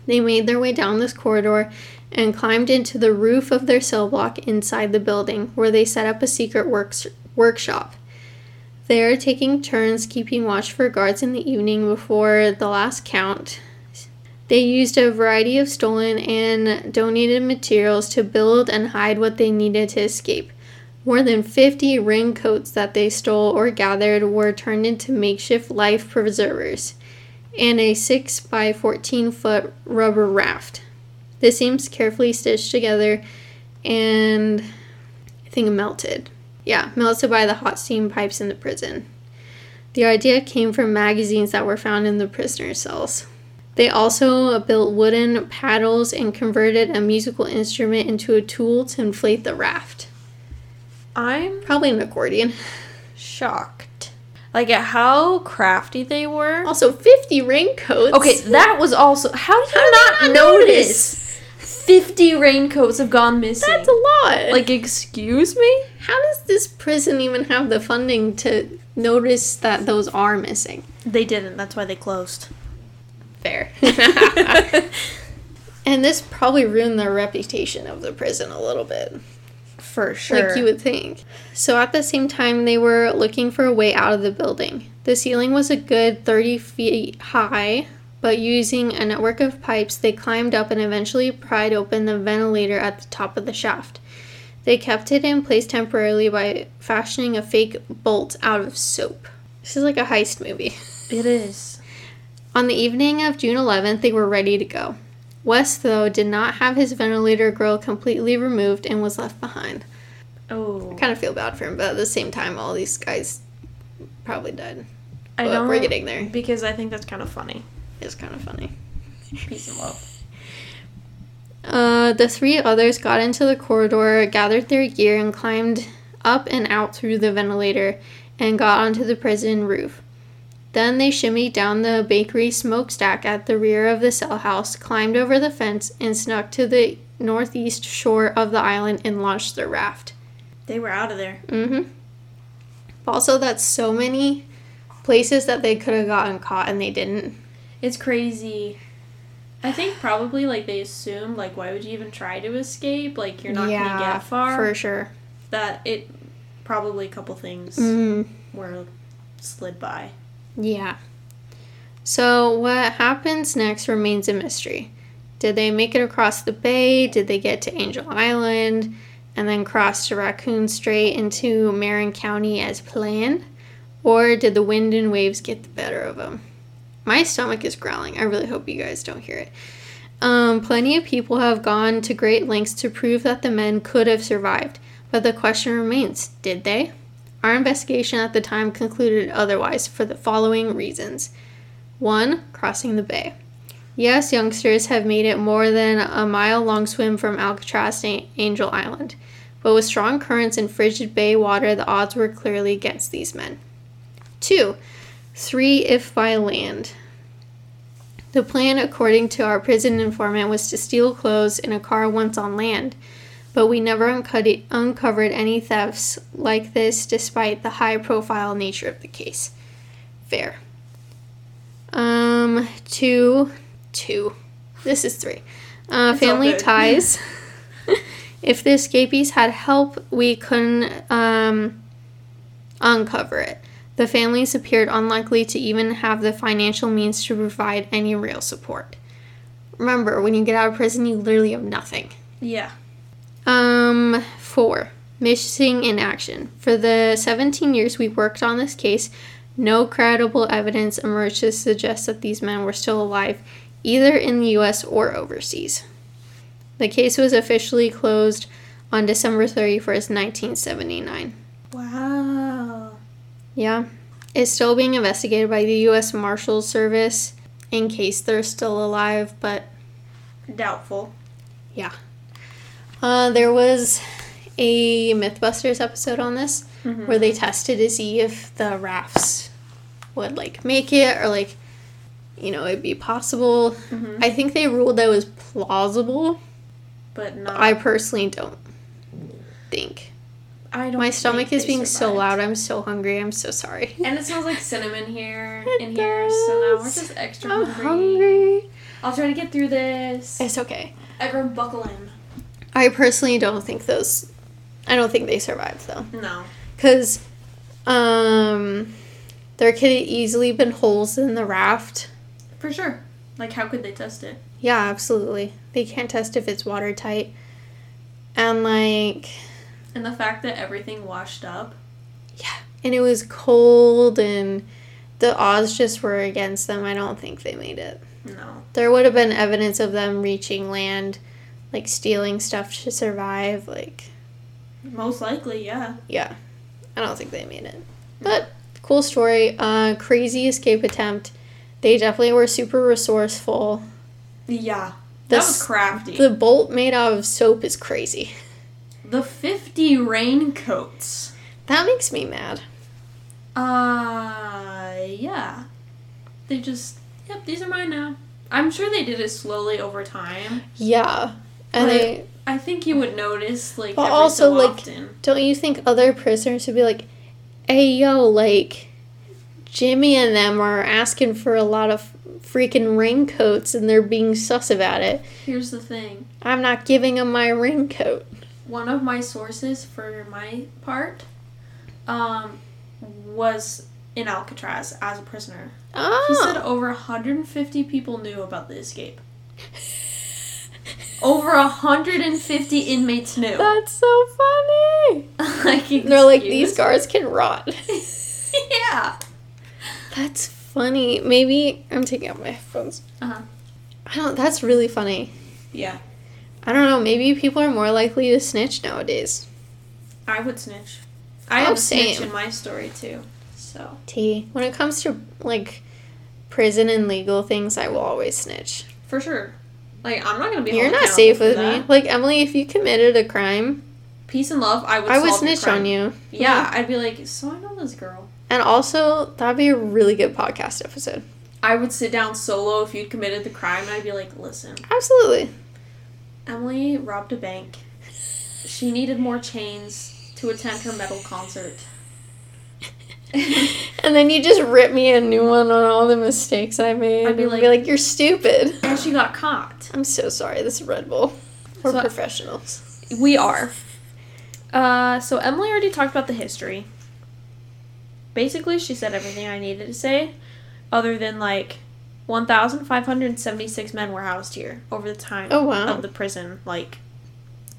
Speaker 1: They made their way down this corridor and climbed into the roof of their cell block inside the building, where they set up a secret works- workshop. There, taking turns keeping watch for guards in the evening before the last count, they used a variety of stolen and donated materials to build and hide what they needed to escape. More than 50 raincoats that they stole or gathered were turned into makeshift life preservers. and a 6 by 14 foot rubber raft. This seems carefully stitched together and I think melted. Yeah, melted by the hot steam pipes in the prison. The idea came from magazines that were found in the prisoner cells. They also built wooden paddles and converted a musical instrument into a tool to inflate the raft.
Speaker 2: I'm
Speaker 1: Probably an accordion.
Speaker 2: shocked. Like at how crafty they were.
Speaker 1: Also, 50 raincoats.
Speaker 2: Okay, that was also. How did you
Speaker 1: How
Speaker 2: not,
Speaker 1: not
Speaker 2: notice? 50 raincoats have gone missing.
Speaker 1: That's a lot.
Speaker 2: Like, excuse me?
Speaker 1: how does this prison even have the funding to notice that those are missing?
Speaker 2: They didn't. That's why they closed.
Speaker 1: Fair. and this probably ruined the reputation of the prison a little bit.
Speaker 2: For sure.
Speaker 1: Like you would think. So at the same time, they were looking for a way out of the building. The ceiling was a good 30 feet high, but using a network of pipes, they climbed up and eventually pried open the ventilator at the top of the shaft. They kept it in place temporarily by fashioning a fake bolt out of soap. This is like a heist movie.
Speaker 2: It is.
Speaker 1: On the evening of June 11th, they were ready to go. West, though, did not have his ventilator grill completely removed and was left behind.
Speaker 2: Oh.
Speaker 1: I kind of feel bad for him, but at the same time, all these guys probably died.
Speaker 2: I
Speaker 1: But
Speaker 2: don't.
Speaker 1: we're getting there.
Speaker 2: Because I think that's kind of funny.
Speaker 1: It's kind of funny.
Speaker 2: Peace and love.
Speaker 1: Uh, the three others got into the corridor, gathered their gear, and climbed up and out through the ventilator and got onto the prison roof. Then they shimmied down the bakery smokestack at the rear of the cell house, climbed over the fence, and snuck to the northeast shore of the island and launched their raft.
Speaker 2: They were out of there.
Speaker 1: Mm-hmm. Also, that's so many places that they could have gotten caught and they didn't.
Speaker 2: It's crazy. I think probably like they assumed like why would you even try to escape? Like you're not gonna get far.
Speaker 1: for sure.
Speaker 2: That it probably a couple things
Speaker 1: Mm,
Speaker 2: were slid by.
Speaker 1: yeah. So what happens next remains a mystery. Did they make it across the bay? Did they get to Angel Island and then cross to Raccoon Strait into Marin County as planned? Or did the wind and waves get the better of them? My stomach is growling. I really hope you guys don't hear it. Um, plenty of people have gone to great lengths to prove that the men could have survived, but the question remains did they? Our investigation at the time concluded otherwise for the following reasons. One, crossing the bay. Yes, youngsters have made it more than a mile long swim from Alcatraz to Angel Island, but with strong currents and frigid bay water, the odds were clearly against these men. Two, three if by land. The plan, according to our prison informant, was to steal clothes in a car once on land, but we never uncut- uncovered any thefts like this despite the high profile nature of the case. Fair. Um, two, two. This is three. Uh, family ties. if the escapees had help, we couldn't um, uncover it. The families appeared unlikely to even have the financial means to provide any real support. Remember, when you get out of prison, you literally have nothing.
Speaker 2: Yeah.
Speaker 1: Um, four, missing in action. For the 17 years we worked on this case, no credible evidence emerged to suggest that these men were still alive, either in the US or overseas. The case was officially closed on December 31st, 1979.
Speaker 2: Wow.
Speaker 1: Yeah. It's still being investigated by the US Marshals Service in case they're still alive, but
Speaker 2: Doubtful.
Speaker 1: Yeah. Uh, there was a Mythbusters episode on this
Speaker 2: Mhm.
Speaker 1: where they tested to see if the rafts would like make it or like you know it'd be possible.
Speaker 2: Mhm.
Speaker 1: I think they ruled that it was plausible.
Speaker 2: But not.
Speaker 1: I personally don't think.
Speaker 2: I don't.
Speaker 1: My stomach is being so loud. I'm so hungry. I'm so sorry.
Speaker 2: And it smells like cinnamon here
Speaker 1: It
Speaker 2: in here, so now we're just extra
Speaker 1: I'm
Speaker 2: hungry.
Speaker 1: hungry.
Speaker 2: I'll try to get through this.
Speaker 1: It's okay.
Speaker 2: Everyone buckle in.
Speaker 1: I personally don't think those. I don't think they survived though.
Speaker 2: No.
Speaker 1: Because um, there could have easily been holes in the raft.
Speaker 2: For sure. Like, how could they test it?
Speaker 1: Yeah, absolutely. They can't test if it's watertight. And like,
Speaker 2: And the fact that everything washed up.
Speaker 1: yeah, and it was cold and the odds just were against them. I don't think they made it.
Speaker 2: No.
Speaker 1: There would have been evidence of them reaching land, like stealing stuff to survive. Like,
Speaker 2: Most likely, yeah.
Speaker 1: yeah, I don't think they made it. But cool story. Uh, crazy escape attempt. They definitely were super resourceful.
Speaker 2: Yeah.
Speaker 1: The
Speaker 2: that was crafty.
Speaker 1: The bolt made out of soap is crazy.
Speaker 2: the 50 raincoats.
Speaker 1: That makes me mad.
Speaker 2: Uh, yeah. They just, yep, these are mine now. I'm sure they did it slowly over time.
Speaker 1: Yeah, and they
Speaker 2: I think you would notice, like,
Speaker 1: But also,
Speaker 2: so
Speaker 1: like,
Speaker 2: often.
Speaker 1: Don't you think other prisoners would be like, hey, yo, like, Jimmy and them are asking for a lot of freaking raincoats and they're being sus about it.
Speaker 2: Here's the thing.
Speaker 1: I'm not giving them my raincoat.
Speaker 2: One of my sources for my part um, was in Alcatraz as a prisoner. He said
Speaker 1: Oh.
Speaker 2: over 150 people knew about the escape. Over 150 inmates knew.
Speaker 1: That's so funny.
Speaker 2: like,
Speaker 1: They're like, these guards can rot.
Speaker 2: yeah.
Speaker 1: That's funny. Maybe I'm taking out my headphones.
Speaker 2: Uh-huh.
Speaker 1: I don't, that's really funny.
Speaker 2: Yeah.
Speaker 1: I don't know. Maybe people are more likely to snitch nowadays.
Speaker 2: I would snitch. I
Speaker 1: Oh,
Speaker 2: have a snitch in my story too. So
Speaker 1: T. When it comes to like prison and legal things, I will always snitch.
Speaker 2: for sure. Like I'm not gonna be.
Speaker 1: You're not safe with
Speaker 2: that.
Speaker 1: me. Like Emily, if you committed a crime,
Speaker 2: Peace and love. I would.
Speaker 1: I would snitch on you.
Speaker 2: Yeah, I'd be like, so I know this girl.
Speaker 1: And also, that'd be a really good podcast episode.
Speaker 2: I would sit down solo if you'd committed the crime, and I'd be like, listen,
Speaker 1: Absolutely.
Speaker 2: Emily robbed a bank. She needed more chains to attend her metal concert.
Speaker 1: And then you just rip me a new one on all the mistakes I made.
Speaker 2: I'd be like-
Speaker 1: be like, you're stupid.
Speaker 2: and she got caught.
Speaker 1: I'm so sorry. This is Red Bull. We're
Speaker 2: So-
Speaker 1: professionals.
Speaker 2: We are. Uh, so Emily already talked about the history. Basically, she said everything I needed to say, other than like 1,576 men were housed here over the time
Speaker 1: Oh, wow.
Speaker 2: of the prison, like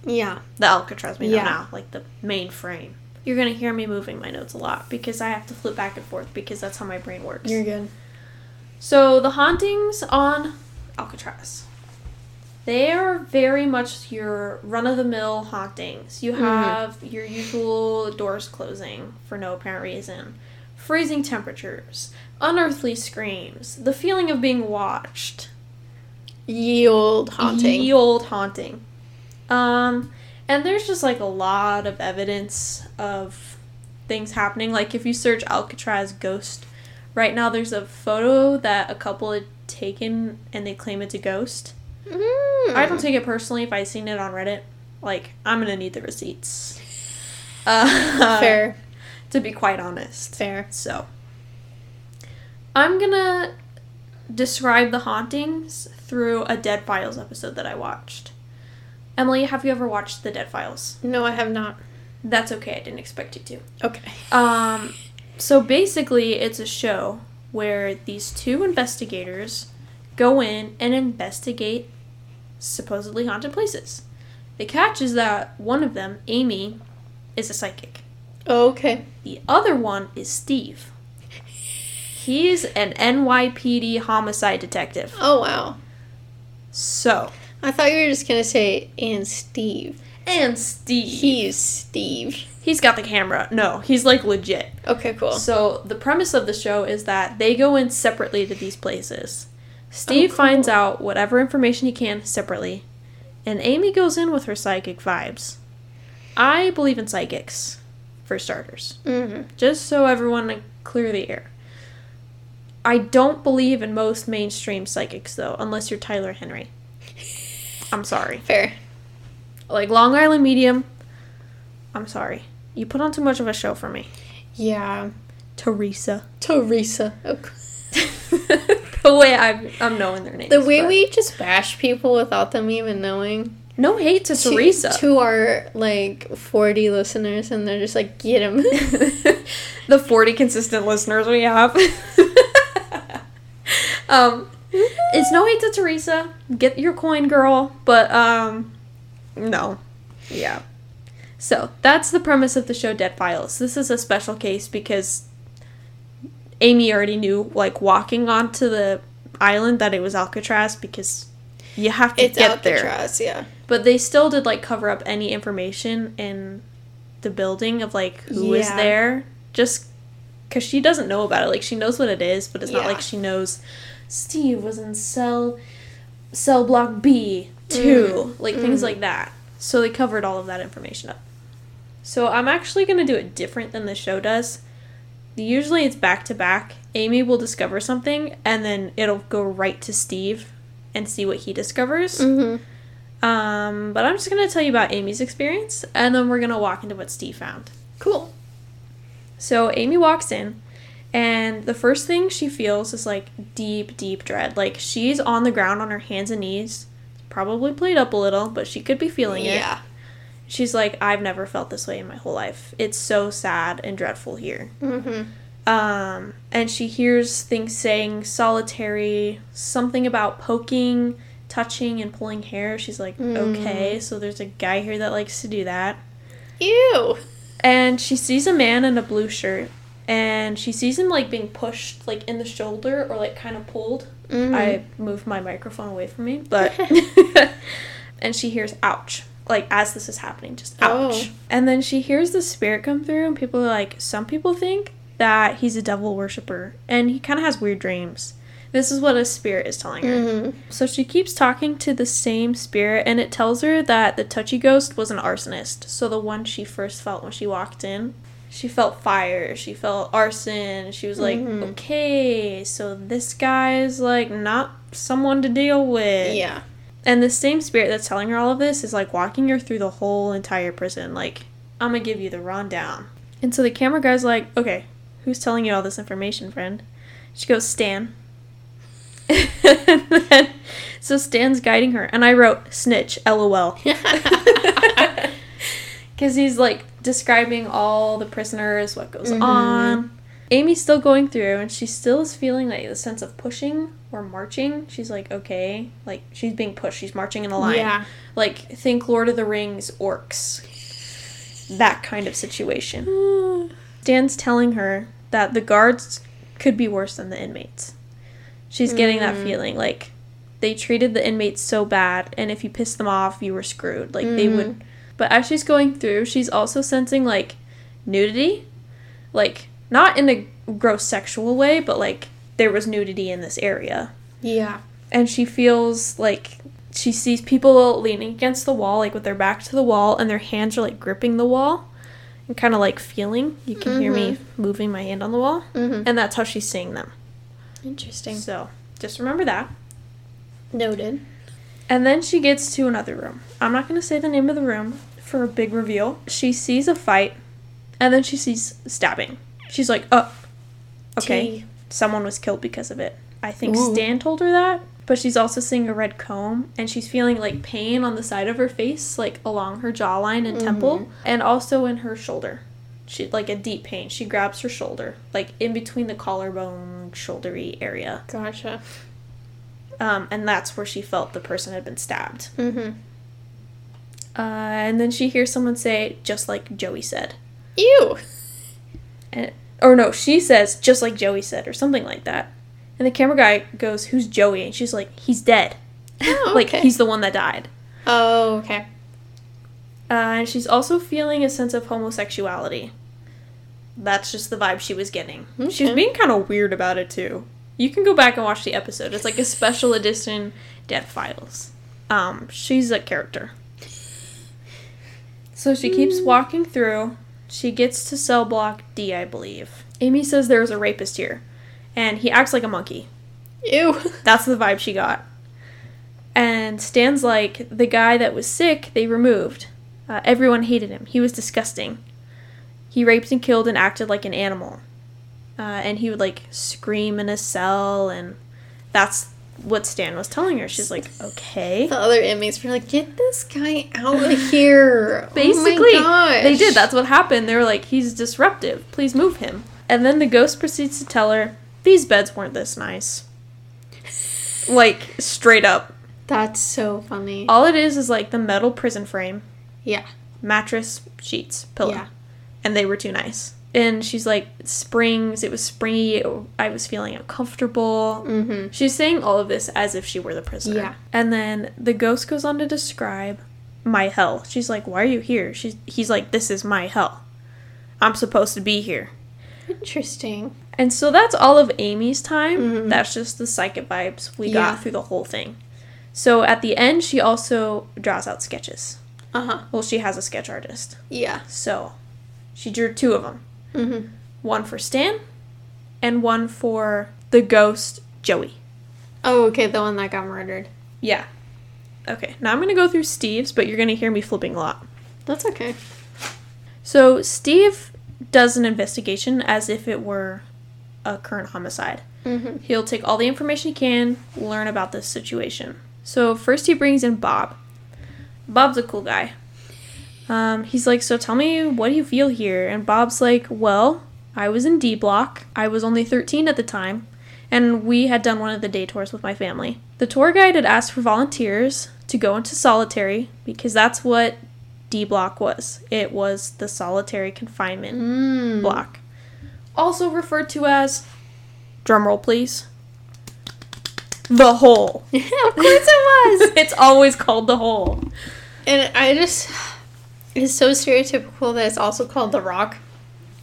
Speaker 1: Yeah.
Speaker 2: the Alcatraz we know
Speaker 1: Yeah.
Speaker 2: now, like the main frame. You're gonna hear me moving my notes a lot because I have to flip back and forth because that's how my brain works.
Speaker 1: You're good.
Speaker 2: So the hauntings on Alcatraz. They are very much your run of the mill hauntings. You mm-hmm. have your usual doors closing for no apparent reason, freezing temperatures, unearthly screams, the feeling of being watched,
Speaker 1: Ye old haunting.
Speaker 2: Ye old haunting. Um, and there's just like a lot of evidence of things happening. Like if you search Alcatraz ghost, right now there's a photo that a couple had taken and they claim it's a ghost.
Speaker 1: Mm.
Speaker 2: I don't take it personally if I seen it on Reddit. Like I'm gonna need the receipts. Uh,
Speaker 1: Fair.
Speaker 2: To be quite honest.
Speaker 1: Fair.
Speaker 2: So, I'm gonna describe the hauntings through a Dead Files episode that I watched. Emily, have you ever watched the Dead Files?
Speaker 1: No, I have not.
Speaker 2: That's okay. I didn't expect you to.
Speaker 1: Okay.
Speaker 2: Um, so basically, it's a show where these two investigators go in and investigate supposedly haunted places. The catch is that one of them, Amy, is a psychic.
Speaker 1: Okay.
Speaker 2: The other one is Steve. He's an NYPD homicide detective.
Speaker 1: Oh wow.
Speaker 2: So,
Speaker 1: I thought you were just gonna say and Steve.
Speaker 2: and Steve.
Speaker 1: He's Steve.
Speaker 2: He's got the camera. No, he's like legit.
Speaker 1: Okay, cool.
Speaker 2: So, the premise of the show is that they go in separately to these places. Steve
Speaker 1: cool.
Speaker 2: finds out whatever information he can separately, and Amy goes in with her psychic vibes. I believe in psychics, for starters.
Speaker 1: hmm
Speaker 2: just so everyone clear the air. I don't believe in most mainstream psychics though, unless you're Tyler Henry. I'm sorry.
Speaker 1: Fair.
Speaker 2: Like Long Island Medium, I'm sorry. You put on too much of a show for me.
Speaker 1: Yeah.
Speaker 2: Theresa.
Speaker 1: Theresa. Okay. Oh.
Speaker 2: the way I'm, I'm knowing their names.
Speaker 1: The way
Speaker 2: but-
Speaker 1: we just bash people without them even knowing.
Speaker 2: No hate to
Speaker 1: To-
Speaker 2: Theresa.
Speaker 1: To our like 40 listeners, and they're just like, get him.
Speaker 2: the 40 consistent listeners we have. um, it's no hate to Theresa. Get your coin, girl. But, um, no. Yeah. So, that's the premise of the show Dead Files. This is a special case because Amy already knew, like walking onto the island, that it was Alcatraz because you have to
Speaker 1: It's
Speaker 2: get there.
Speaker 1: Alcatraz, yeah.
Speaker 2: But they still did like cover up any information in the building of like who was
Speaker 1: Yeah.
Speaker 2: there, just because she doesn't know about it. Like she knows what it is, but it's not like she knows Steve was in cell cell block B two, like things
Speaker 1: Mm.
Speaker 2: like that. So they covered all of that information up. So I'm actually gonna do it different than the show does. Usually it's back to back. Amy will discover something and then it'll go right to Steve and see what he discovers.
Speaker 1: Mm-hmm.
Speaker 2: Um, but I'm just gonna tell you about Amy's experience, and then we're gonna walk into what Steve found.
Speaker 1: Cool.
Speaker 2: So Amy walks in, and the first thing she feels is like deep, deep dread. Like she's on the ground on her hands and knees, probably played up a little, but she could be feeling it.
Speaker 1: Yeah.
Speaker 2: She's like, I've never felt this way in my whole life. It's so sad and dreadful here.
Speaker 1: Mm-hmm.
Speaker 2: Um, and she hears things saying solitary, something about poking, touching, and pulling hair. She's like,
Speaker 1: Mm.
Speaker 2: okay, so there's a guy here that likes to do that.
Speaker 1: Ew.
Speaker 2: And she sees a man in a blue shirt, and she sees him like being pushed like in the shoulder or like kind of pulled.
Speaker 1: Mhm.
Speaker 2: I moved my microphone away from me, but and she hears ouch like as this is happening just ouch.
Speaker 1: Oh.
Speaker 2: And then she hears the spirit come through and people are like some people think that he's a devil worshiper and he kind of has weird dreams. This is what a spirit is telling her.
Speaker 1: Mhm.
Speaker 2: So she keeps talking to the same spirit, and it tells her that the touchy ghost was an arsonist. So the one she first felt when she walked in, she felt fire, she felt arson. She was like,
Speaker 1: Mhm.
Speaker 2: okay, so this guy is like not someone to deal with.
Speaker 1: Yeah.
Speaker 2: And the same spirit that's telling her all of this is like walking her through the whole entire prison. Like, I'm gonna give you the rundown. And so the camera guy's like, okay, who's telling you all this information, friend? She goes, Stan. and then, so Stan's guiding her. And I wrote, snitch, lol. Because he's like describing all the prisoners, what goes
Speaker 1: Mhm.
Speaker 2: on. Amy's still going through, and she still is feeling like the sense of pushing or marching. She's like, okay, like she's being pushed. She's marching in a line.
Speaker 1: Yeah.
Speaker 2: Like think Lord of the Rings orcs. That kind of situation. Dan's telling her that the guards could be worse than the inmates. She's getting that
Speaker 1: Mm.
Speaker 2: feeling like they treated the inmates so bad, and if you pissed them off, you were screwed. Like they
Speaker 1: Mhm.
Speaker 2: would. But as she's going through, she's also sensing like nudity, like not in a gross sexual way, but like there was nudity in this area
Speaker 1: Yeah.
Speaker 2: and she feels like she sees people leaning against the wall like with their back to the wall and their hands are like gripping the wall and kind of like feeling you can hear me moving my hand on the wall
Speaker 1: Mm-hmm.
Speaker 2: and that's how she's seeing them
Speaker 1: Interesting.
Speaker 2: so just remember that
Speaker 1: Noted.
Speaker 2: and then she gets to another room i'm not going to say the name of the room for a big reveal she sees a fight and then she sees stabbing she's like oh okay
Speaker 1: Tea.
Speaker 2: someone was killed because of it. I think
Speaker 1: Ooh.
Speaker 2: Stan told her that, but she's also seeing a red comb and she's feeling like pain on the side of her face, like along her jawline and temple,
Speaker 1: Mhm.
Speaker 2: and also in her shoulder. She like a deep pain. She grabs her shoulder, like in between the collarbone, shouldery area,
Speaker 1: Gotcha.
Speaker 2: um, and that's where she felt the person had been stabbed.
Speaker 1: Mm-hmm.
Speaker 2: Uh, and then she hears someone say, "Just like Joey said,"
Speaker 1: Ew.
Speaker 2: and or no, she says, "Just like Joey said," or something like that. And the camera guy goes, "Who's Joey?" And she's like, "He's dead."
Speaker 1: Oh, okay.
Speaker 2: like he's the one that died.
Speaker 1: Oh, okay.
Speaker 2: Uh, and she's also feeling a sense of homosexuality. That's just the vibe she was getting. She was being kind of weird about it too. You can go back and watch the episode. It's like a special edition Dead Files. Um, she's a character. So she keeps walking through. She gets to cell block D, I believe. Amy says there's a rapist here, and he acts like a monkey.
Speaker 1: Ew.
Speaker 2: That's the vibe she got. And Stan's like, the guy that was sick, they removed. Uh, everyone hated him. He was disgusting. He raped and killed and acted like an animal. Uh, and he would like scream in a cell, and that's what Stan was telling her. She's like, okay.
Speaker 1: The other inmates were like, "Get this guy out of here!"
Speaker 2: Basically,
Speaker 1: oh my
Speaker 2: they did. That's what happened. They were like, he's disruptive. Please move him. And then the ghost proceeds to tell her, these beds weren't this nice. Like, straight up.
Speaker 1: That's so funny.
Speaker 2: All it is is like the metal prison frame,
Speaker 1: yeah.
Speaker 2: mattress, sheets, pillow.
Speaker 1: Yeah.
Speaker 2: And they were too nice. And she's like springs. It was springy. I was feeling uncomfortable.
Speaker 1: Mm-hmm.
Speaker 2: She's saying all of this as if she were the prisoner.
Speaker 1: Yeah.
Speaker 2: And then the ghost goes on to describe my hell. She's like, "Why are you here?" She's he's like, "This is my hell. I'm supposed to be here."
Speaker 1: Interesting.
Speaker 2: And so that's all of Amy's time.
Speaker 1: Mhm.
Speaker 2: That's just the psychic vibes we
Speaker 1: Yeah.
Speaker 2: got through the whole thing. So at the end, she also draws out sketches.
Speaker 1: Uh huh.
Speaker 2: Well, she has a sketch artist.
Speaker 1: Yeah.
Speaker 2: So she drew two of them
Speaker 1: Mm-hmm.
Speaker 2: one for Stan and one for the ghost Joey.
Speaker 1: Oh, okay. The one that got murdered.
Speaker 2: Yeah. Okay, now I'm to go through Steve's, but you're to hear me flipping a lot.
Speaker 1: That's okay.
Speaker 2: So Steve does an investigation as if it were a current homicide.
Speaker 1: Mm-hmm.
Speaker 2: He'll take all the information he can, learn about this situation. So first he brings in Bob. Bob's a cool guy. Um, he's like, so tell me, what do you feel here? And Bob's like, well, I was in D block. I was only 13 at the time, and we had done one of the day tours with my family. The tour guide had asked for volunteers to go into solitary because that's what D block was. It was the solitary confinement
Speaker 1: Mm.
Speaker 2: block, also referred to as drumroll, please. The hole.
Speaker 1: of course it was.
Speaker 2: it's always called the hole.
Speaker 1: and I just, it's so stereotypical that it's also called the Rock.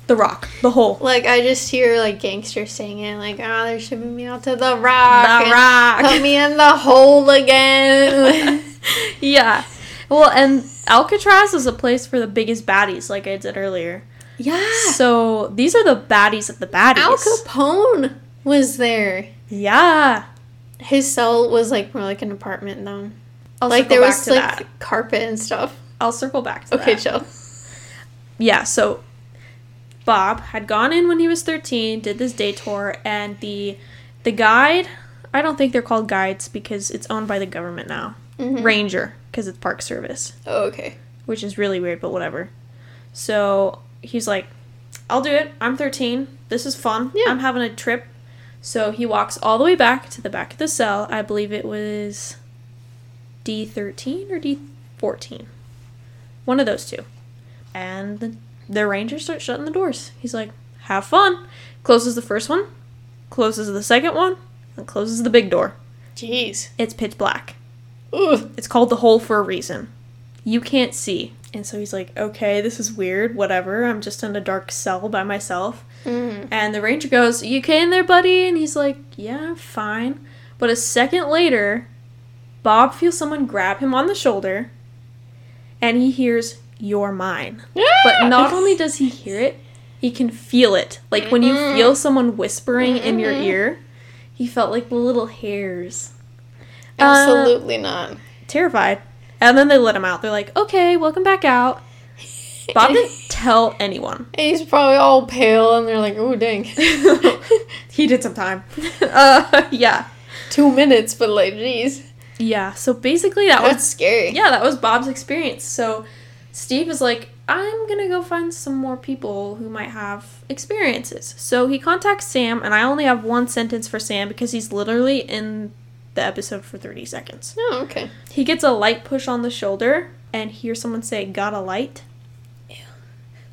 Speaker 2: The rock. The hole.
Speaker 1: Like I just hear like gangsters saying it, like, "Oh, they're shipping me out to the Rock.
Speaker 2: The rock.
Speaker 1: Put me in the hole again."
Speaker 2: yeah. Well, and Alcatraz is a place for the biggest baddies, like I said earlier.
Speaker 1: yeah.
Speaker 2: So these are the baddies of the baddies.
Speaker 1: Al Capone was there.
Speaker 2: Yeah.
Speaker 1: His cell was like more like an apartment though.
Speaker 2: I'll
Speaker 1: like there was like
Speaker 2: that.
Speaker 1: carpet and stuff.
Speaker 2: I'll circle back to
Speaker 1: Okay,
Speaker 2: that.
Speaker 1: chill.
Speaker 2: yeah, so Bob had gone in when he was 13, did this day tour, and the the guide, I don't think they're called guides because it's owned by the government now.
Speaker 1: Mhm.
Speaker 2: Ranger, because it's Park Service,
Speaker 1: Oh, okay.
Speaker 2: which is really weird, but whatever. So he's like, I'll do it. I'm 13. This is fun.
Speaker 1: Yeah.
Speaker 2: I'm having a trip. So he walks all the way back to the back of the cell. I believe it was D13 or D14. One of those two. And the, the ranger starts shutting the doors. He's like, have fun. Closes the first one, closes the second one, and closes the big door.
Speaker 1: Jeez.
Speaker 2: It's pitch black.
Speaker 1: Ugh.
Speaker 2: It's called the hole for a reason. You can't see. And so he's like, okay, this is weird, whatever. I'm just in a dark cell by myself.
Speaker 1: Mm.
Speaker 2: And the ranger goes, You okay in there, buddy? And he's like, Yeah, fine. But a second later, Bob feels someone grab him on the shoulder and he hears, You're mine. But not only does he hear it, he can feel it. Like when you feel someone whispering in your ear, he felt like the little hairs. Uh,
Speaker 1: Absolutely not.
Speaker 2: terrified. And then they let him out. They're like, okay, welcome back out. Bob didn't tell anyone.
Speaker 1: And he's probably all pale, and they're like, "Oh, dang."
Speaker 2: he did some time. uh, yeah.
Speaker 1: Two minutes, but like, jeez,
Speaker 2: Yeah. So basically, that
Speaker 1: that's
Speaker 2: was
Speaker 1: scary.
Speaker 2: yeah, that was Bob's experience. So Steve was like, I'm gonna go find some more people who might have experiences. So he contacts Sam, and I only have one sentence for Sam because he's literally in the episode for 30 seconds.
Speaker 1: Oh, okay.
Speaker 2: He gets a light push on the shoulder and hears someone say, Got a light?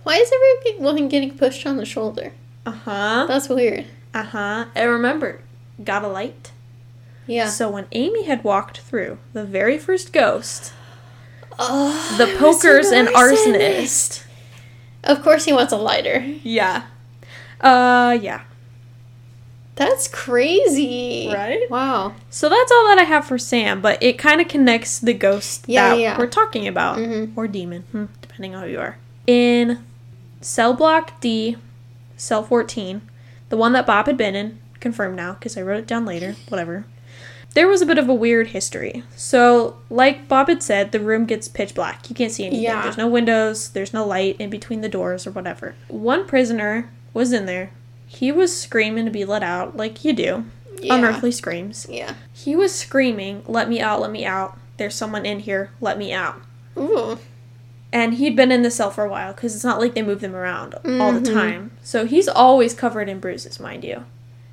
Speaker 1: Why is every woman getting pushed on the shoulder?
Speaker 2: Uh huh.
Speaker 1: That's weird.
Speaker 2: Uh huh. And remember, got a light?
Speaker 1: Yeah.
Speaker 2: So when Amy had walked through the very first ghost,
Speaker 1: Oh,
Speaker 2: the pokers and
Speaker 1: arsonist.
Speaker 2: arsonist.
Speaker 1: Of course, he wants a lighter.
Speaker 2: Yeah. Uh, yeah.
Speaker 1: That's crazy.
Speaker 2: Right?
Speaker 1: Wow.
Speaker 2: So that's all that I have for Sam, but it kind of connects the ghost
Speaker 1: Yeah,
Speaker 2: that
Speaker 1: yeah.
Speaker 2: we're talking about,
Speaker 1: Mhm.
Speaker 2: or demon, hmm, depending on who you are. In cell block D, cell 14, the one that Bob had been in, confirmed now because I wrote it down later, whatever. There was a bit of a weird history. So, like Bob had said, the room gets pitch black. You can't see anything.
Speaker 1: Yeah.
Speaker 2: There's no windows, there's no light in between the doors or whatever. One prisoner was in there. He was screaming to be let out, like you do.
Speaker 1: Yeah.
Speaker 2: Unearthly screams.
Speaker 1: Yeah.
Speaker 2: He was screaming, Let me out, let me out. There's someone in here, let me out.
Speaker 1: Ooh.
Speaker 2: And he'd been in the cell for a while because it's not like they move them around all the
Speaker 1: Mhm.
Speaker 2: time. So he's always covered in bruises, mind you. And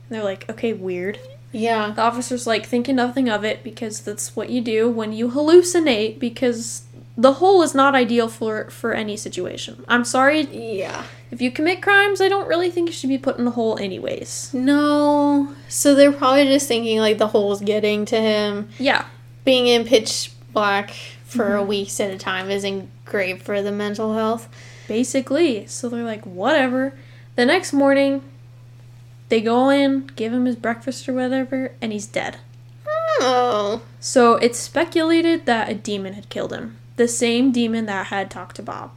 Speaker 2: they're like, Okay, weird.
Speaker 1: Yeah.
Speaker 2: The officer's like, thinking nothing of it because that's what you do when you hallucinate because the hole is not ideal for for any situation. I'm sorry
Speaker 1: Yeah.
Speaker 2: if you commit crimes. I don't really think you should be put in the hole anyways.
Speaker 1: No. So they're probably just thinking like the hole's getting to him.
Speaker 2: Yeah,
Speaker 1: Being in pitch black for a mm-hmm. weeks at a time isn't great for the mental health.
Speaker 2: basically. So they're like, whatever. The next morning, they go in, give him his breakfast or whatever, and he's dead.
Speaker 1: Oh.
Speaker 2: So it's speculated that a demon had killed him. The same demon that had talked to Bob.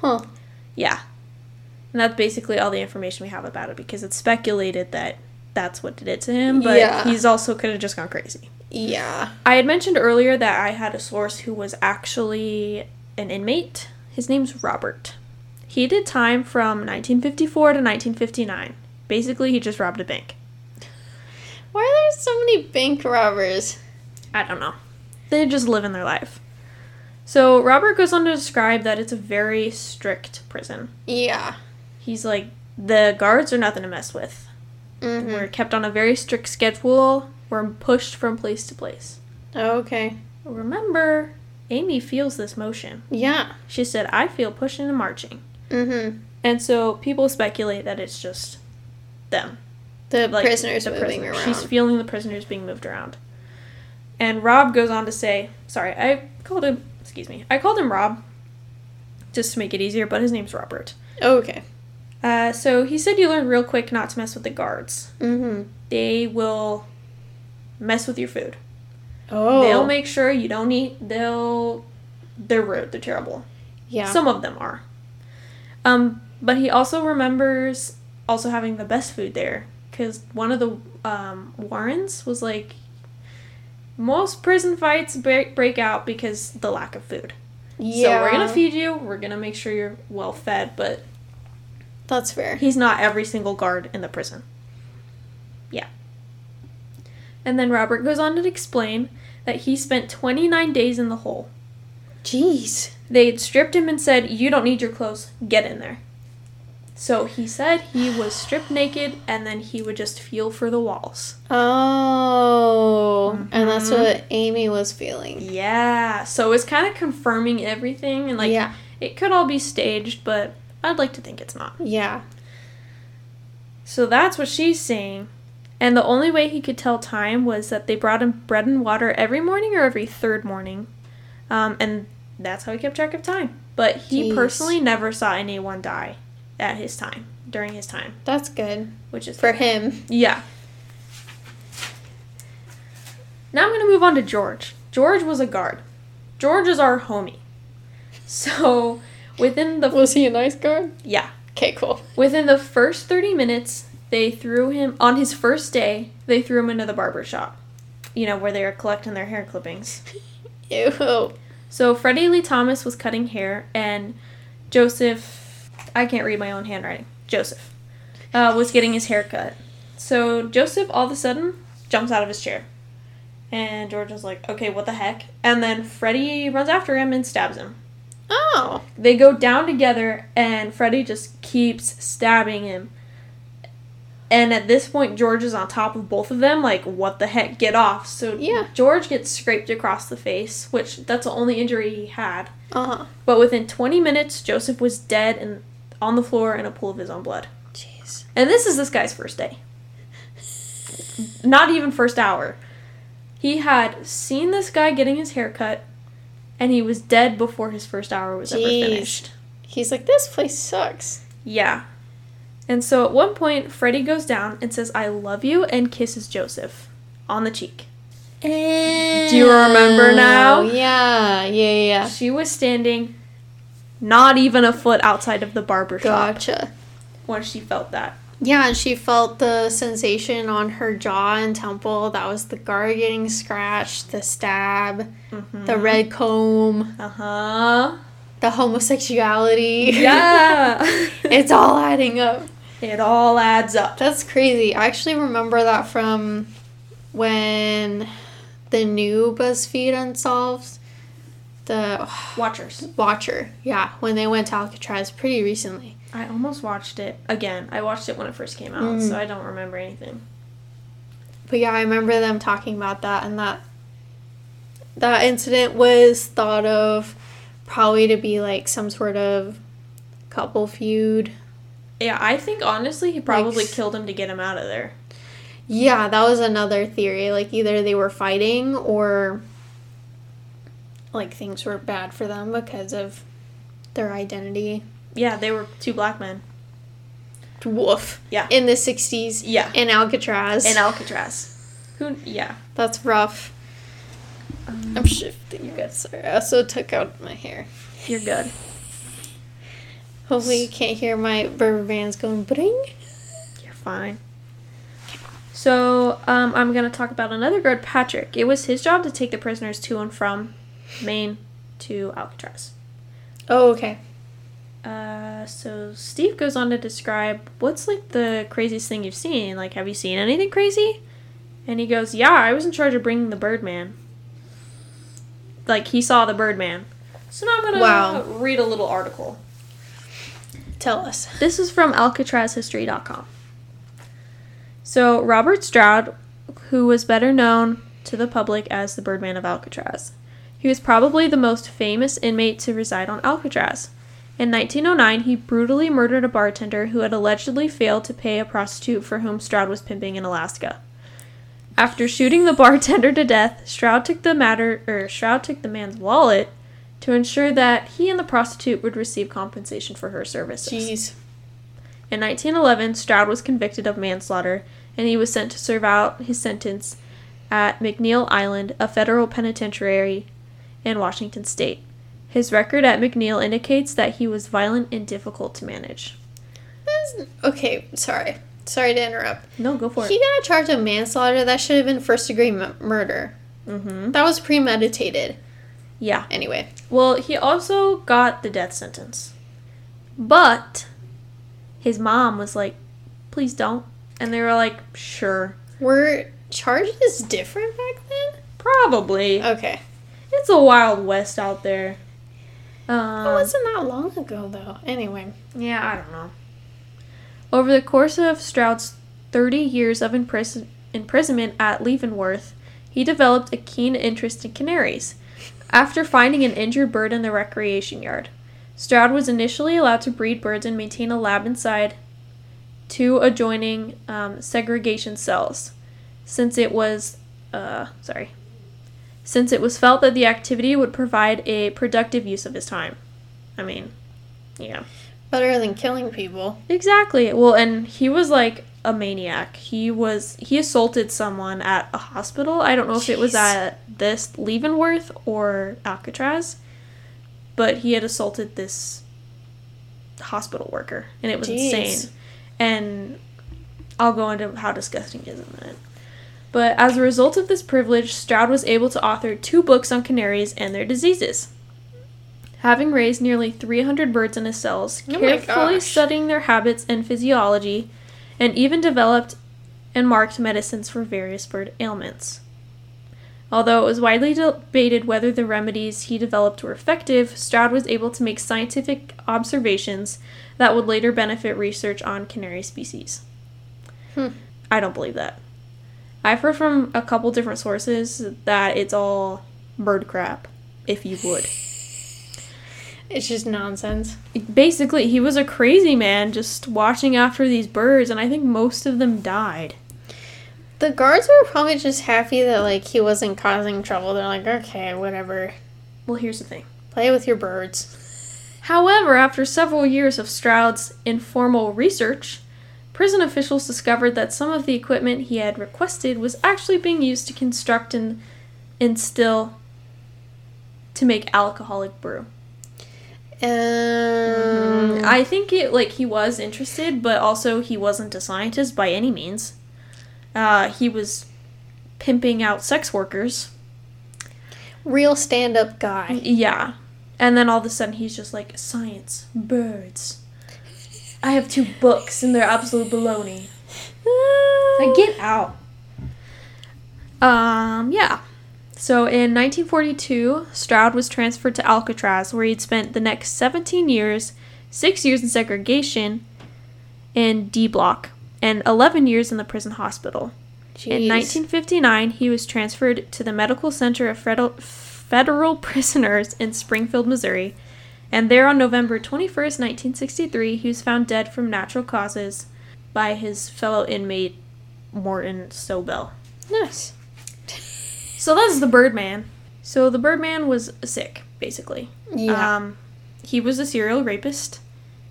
Speaker 1: Huh.
Speaker 2: Yeah. And that's basically all the information we have about it because it's speculated that that's what did it to him, but
Speaker 1: Yeah.
Speaker 2: he's also could have just gone crazy.
Speaker 1: Yeah.
Speaker 2: I had mentioned earlier that I had a source who was actually an inmate. His name's Robert. He did time from 1954 to 1959. Basically, he just robbed a bank.
Speaker 1: Why are there so many bank robbers?
Speaker 2: I don't know. They just living their life. So, Robert goes on to describe that it's a very strict prison.
Speaker 1: Yeah.
Speaker 2: He's like, the guards are nothing to mess with.
Speaker 1: Mm-hmm.
Speaker 2: We're kept on a very strict schedule. We're pushed from place to place.
Speaker 1: Okay.
Speaker 2: Remember, Amy feels this motion.
Speaker 1: Yeah.
Speaker 2: She said, I feel pushing and marching.
Speaker 1: Mm-hmm.
Speaker 2: And so people speculate that it's just them.
Speaker 1: The
Speaker 2: Like,
Speaker 1: prisoners
Speaker 2: the
Speaker 1: moving
Speaker 2: prisoners.
Speaker 1: around.
Speaker 2: She's feeling the prisoners being moved around. And Rob goes on to say, sorry, I called him, excuse me, I called him Rob just to make it easier, but his name's Robert.
Speaker 1: Oh, okay.
Speaker 2: Uh, so he said you learn real quick not to mess with the guards.
Speaker 1: Mm-hmm.
Speaker 2: They will mess with your food.
Speaker 1: Oh.
Speaker 2: They'll make sure you don't eat. They'll, they're rude. They're terrible.
Speaker 1: yeah.
Speaker 2: Some of them are. Um, but he also remembers also having the best food there because one of the um, Warrens was like, most prison fights break, break out because the lack of food.
Speaker 1: yeah.
Speaker 2: So we're gonna feed you. We're gonna make sure you're well fed. But
Speaker 1: That's fair.
Speaker 2: he's not every single guard in the prison. Yeah. And then Robert goes on to explain that he spent 29 days in the hole.
Speaker 1: Jeez.
Speaker 2: They'd stripped him and said, You don't need your clothes, get in there. So he said he was stripped naked and then he would just feel for the walls.
Speaker 1: Oh. And that's
Speaker 2: Mhm.
Speaker 1: what Amy was feeling.
Speaker 2: Yeah, so it's kind of confirming everything and like
Speaker 1: yeah.
Speaker 2: it could all be staged, but I'd like to think it's not.
Speaker 1: Yeah.
Speaker 2: So that's what she's saying. And the only way he could tell time was that they brought him bread and water every morning or every third morning. Um, and that's how he kept track of time. But he
Speaker 1: Jeez.
Speaker 2: personally never saw anyone die at his time, during his time,
Speaker 1: That's good.
Speaker 2: which is
Speaker 1: For him.
Speaker 2: Yeah. Now I'm going to move on to George. George was a guard. George is our homie. So, within the
Speaker 1: Was he a nice guard?
Speaker 2: yeah,
Speaker 1: Okay, cool.
Speaker 2: within the first 30 minutes, they threw him on his first day, they threw him into the barber shop. You know, where they were collecting their hair clippings.
Speaker 1: Ew.
Speaker 2: So, Freddie Lee Thomas was cutting hair and Joseph I can't read my own handwriting. Joseph uh, was getting his hair cut. So, Joseph all of a sudden jumps out of his chair. And George is like, okay, what the heck? And then Freddie runs after him and stabs him.
Speaker 1: Oh.
Speaker 2: They go down together, and Freddie just keeps stabbing him. And at this point, George is on top of both of them, like, what the heck, get off. So
Speaker 1: Yeah.
Speaker 2: George gets scraped across the face, which that's the only injury he had.
Speaker 1: Uh-huh.
Speaker 2: But within 20 minutes, Joseph was dead and on the floor in a pool of his own blood.
Speaker 1: Jeez.
Speaker 2: And this is this guy's first day. Not even first hour. He had seen this guy getting his hair cut, and he was dead before his first hour was ever finished.
Speaker 1: He's like, this place sucks.
Speaker 2: Yeah. And so at one point, Freddie goes down and says, I love you, and kisses Joseph on the cheek.
Speaker 1: Do
Speaker 2: you remember now?
Speaker 1: Yeah, yeah, yeah.
Speaker 2: She was standing not even a foot outside of the barber shop
Speaker 1: Gotcha.
Speaker 2: when she felt that.
Speaker 1: Yeah, and she felt the sensation on her jaw and temple. That was the guard getting scratched, the stab, the red comb,
Speaker 2: Uh huh.
Speaker 1: the homosexuality.
Speaker 2: Yeah.
Speaker 1: it's all adding up.
Speaker 2: It all adds up.
Speaker 1: That's crazy. I actually remember that from when the new BuzzFeed Unsolved, the
Speaker 2: Watchers.
Speaker 1: Watcher. Yeah, when they went to Alcatraz pretty recently.
Speaker 2: I almost watched it again. I watched it when it first came out,
Speaker 1: Mm.
Speaker 2: so I don't remember anything.
Speaker 1: But yeah, I remember them talking about that and that that incident was thought of probably to be like some sort of couple feud.
Speaker 2: Yeah, I think honestly he probably
Speaker 1: Like-
Speaker 2: killed him to get him out of there.
Speaker 1: Yeah, that was another theory. Like either they were fighting or like things were bad for them because of their identity.
Speaker 2: Yeah, they were two black men.
Speaker 1: Woof.
Speaker 2: Yeah.
Speaker 1: In the 60s
Speaker 2: Yeah.
Speaker 1: in Alcatraz.
Speaker 2: In Alcatraz. Who? Yeah.
Speaker 1: That's rough. Um, I'm shifting you guys. Sorry. I also took out my hair.
Speaker 2: You're good.
Speaker 1: Hopefully you can't hear my rubber bands going bring.
Speaker 2: You're fine. So, um, I'm gonna talk about another guard, Patrick. It was his job to take the prisoners to and from Maine to Alcatraz.
Speaker 1: Oh, okay.
Speaker 2: Uh, so Steve goes on to describe what's like the craziest thing you've seen. Like, have you seen anything crazy? And he goes, "Yeah, I was in charge of bringing the Birdman." Like he saw the Birdman. So now I'm gonna
Speaker 1: Wow.
Speaker 2: read a little article.
Speaker 1: Tell us.
Speaker 2: This is from AlcatrazHistory.com. So, Robert Stroud, who was better known to the public as the Birdman of Alcatraz, he was probably the most famous inmate to reside on Alcatraz. In 1909, he brutally murdered a bartender who had allegedly failed to pay a prostitute for whom Stroud was pimping in Alaska. After shooting the bartender to death, Stroud took the matter or Stroud took the man's wallet to ensure that he and the prostitute would receive compensation for her services.
Speaker 1: Jeez.
Speaker 2: In 1911, Stroud was convicted of manslaughter and he was sent to serve out his sentence at McNeil Island, a federal penitentiary in Washington state. His record at McNeil indicates that he was violent and difficult to manage.
Speaker 1: That's- Okay, sorry. Sorry to interrupt.
Speaker 2: No, go for it.
Speaker 1: He got a charge of manslaughter. That should have been first degree m- murder.
Speaker 2: Mm-hmm.
Speaker 1: That was premeditated.
Speaker 2: Yeah.
Speaker 1: Anyway.
Speaker 2: Well, he also got the death sentence. But his mom was like, please don't. And they were like, sure.
Speaker 1: Were charges different back then?
Speaker 2: Probably.
Speaker 1: Okay.
Speaker 2: It's a wild west out there. Um,
Speaker 1: It wasn't that long ago, though. Anyway.
Speaker 2: Yeah, I don't know. Over the course of Stroud's 30 years of impris- imprisonment at Leavenworth, he developed a keen interest in canaries. After finding an injured bird in the recreation yard, Stroud was initially allowed to breed birds and maintain a lab inside two adjoining um, segregation cells, since it was, uh, sorry, since it was felt that the activity would provide a productive use of his time. I mean, yeah.
Speaker 1: Better than killing people.
Speaker 2: Exactly. Well, and he was like a maniac. He was he assaulted someone at a hospital. I don't know if it was at this Leavenworth or Alcatraz, but he had assaulted this hospital worker, and it was
Speaker 1: Jeez.
Speaker 2: insane. And I'll go into how disgusting it is in a minute. But as a result of this privilege, Stroud was able to author two books on canaries and their diseases. Having raised nearly 300 birds in his cells,
Speaker 1: Oh
Speaker 2: carefully studying their habits and physiology, and even developed and marked medicines for various bird ailments. Although it was widely debated whether the remedies he developed were effective, Stroud was able to make scientific observations that would later benefit research on canary species.
Speaker 1: Hmm.
Speaker 2: I don't believe that. I've heard from a couple different sources that it's all bird crap, if you would.
Speaker 1: It's just nonsense.
Speaker 2: Basically, he was a crazy man just watching after these birds, and I think most of them died.
Speaker 1: The guards were probably just happy that like he wasn't causing trouble. They're like, okay, whatever.
Speaker 2: Well, here's the thing.
Speaker 1: Play with your birds.
Speaker 2: However, after several years of Stroud's informal research, prison officials discovered that some of the equipment he had requested was actually being used to construct and instill to make alcoholic brew.
Speaker 1: Um,
Speaker 2: I think it like he was interested, but also he wasn't a scientist by any means. Uh, he was pimping out sex workers.
Speaker 1: real stand-up guy.
Speaker 2: Yeah. And then all of a sudden he's just like, science, birds. I have two books and they're absolute baloney. Like, get out. Um, yeah. So in 1942, Stroud was transferred to Alcatraz, where he'd spent the next 17 years, six years in segregation in D Block, and 11 years in the prison hospital. In 1959, he was transferred to the Medical Center of Federal, Federal Prisoners in Springfield, Missouri. And there on November 21st, 1963, he was found dead from natural causes by his fellow inmate, Morton Sobell.
Speaker 1: Nice.
Speaker 2: So that's the Birdman. So the Birdman was sick, basically.
Speaker 1: Yeah.
Speaker 2: Um, he was a serial rapist.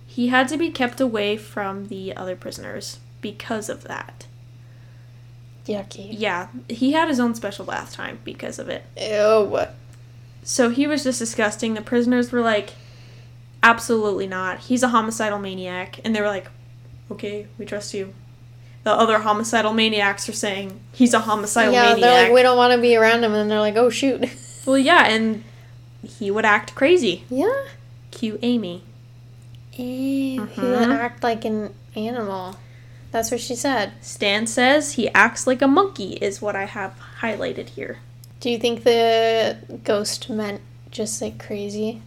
Speaker 2: He had to be kept away from the other prisoners because of that.
Speaker 1: Yucky.
Speaker 2: Yeah, he had his own special bath time because of it.
Speaker 1: Ew.
Speaker 2: So he was just disgusting. The prisoners were like, absolutely not. He's a homicidal maniac. And they were like, okay, we trust you. The other homicidal maniacs are saying, he's a homicidal
Speaker 1: yeah,
Speaker 2: maniac.
Speaker 1: they're like, we don't want to be around him, and they're like, oh shoot.
Speaker 2: well, yeah, and he would act crazy.
Speaker 1: Yeah.
Speaker 2: Cue Amy.
Speaker 1: He would
Speaker 2: Mhm.
Speaker 1: act like an animal. That's what she said.
Speaker 2: Stan says he acts like a monkey, is what I have highlighted here.
Speaker 1: Do you think the ghost meant just like crazy?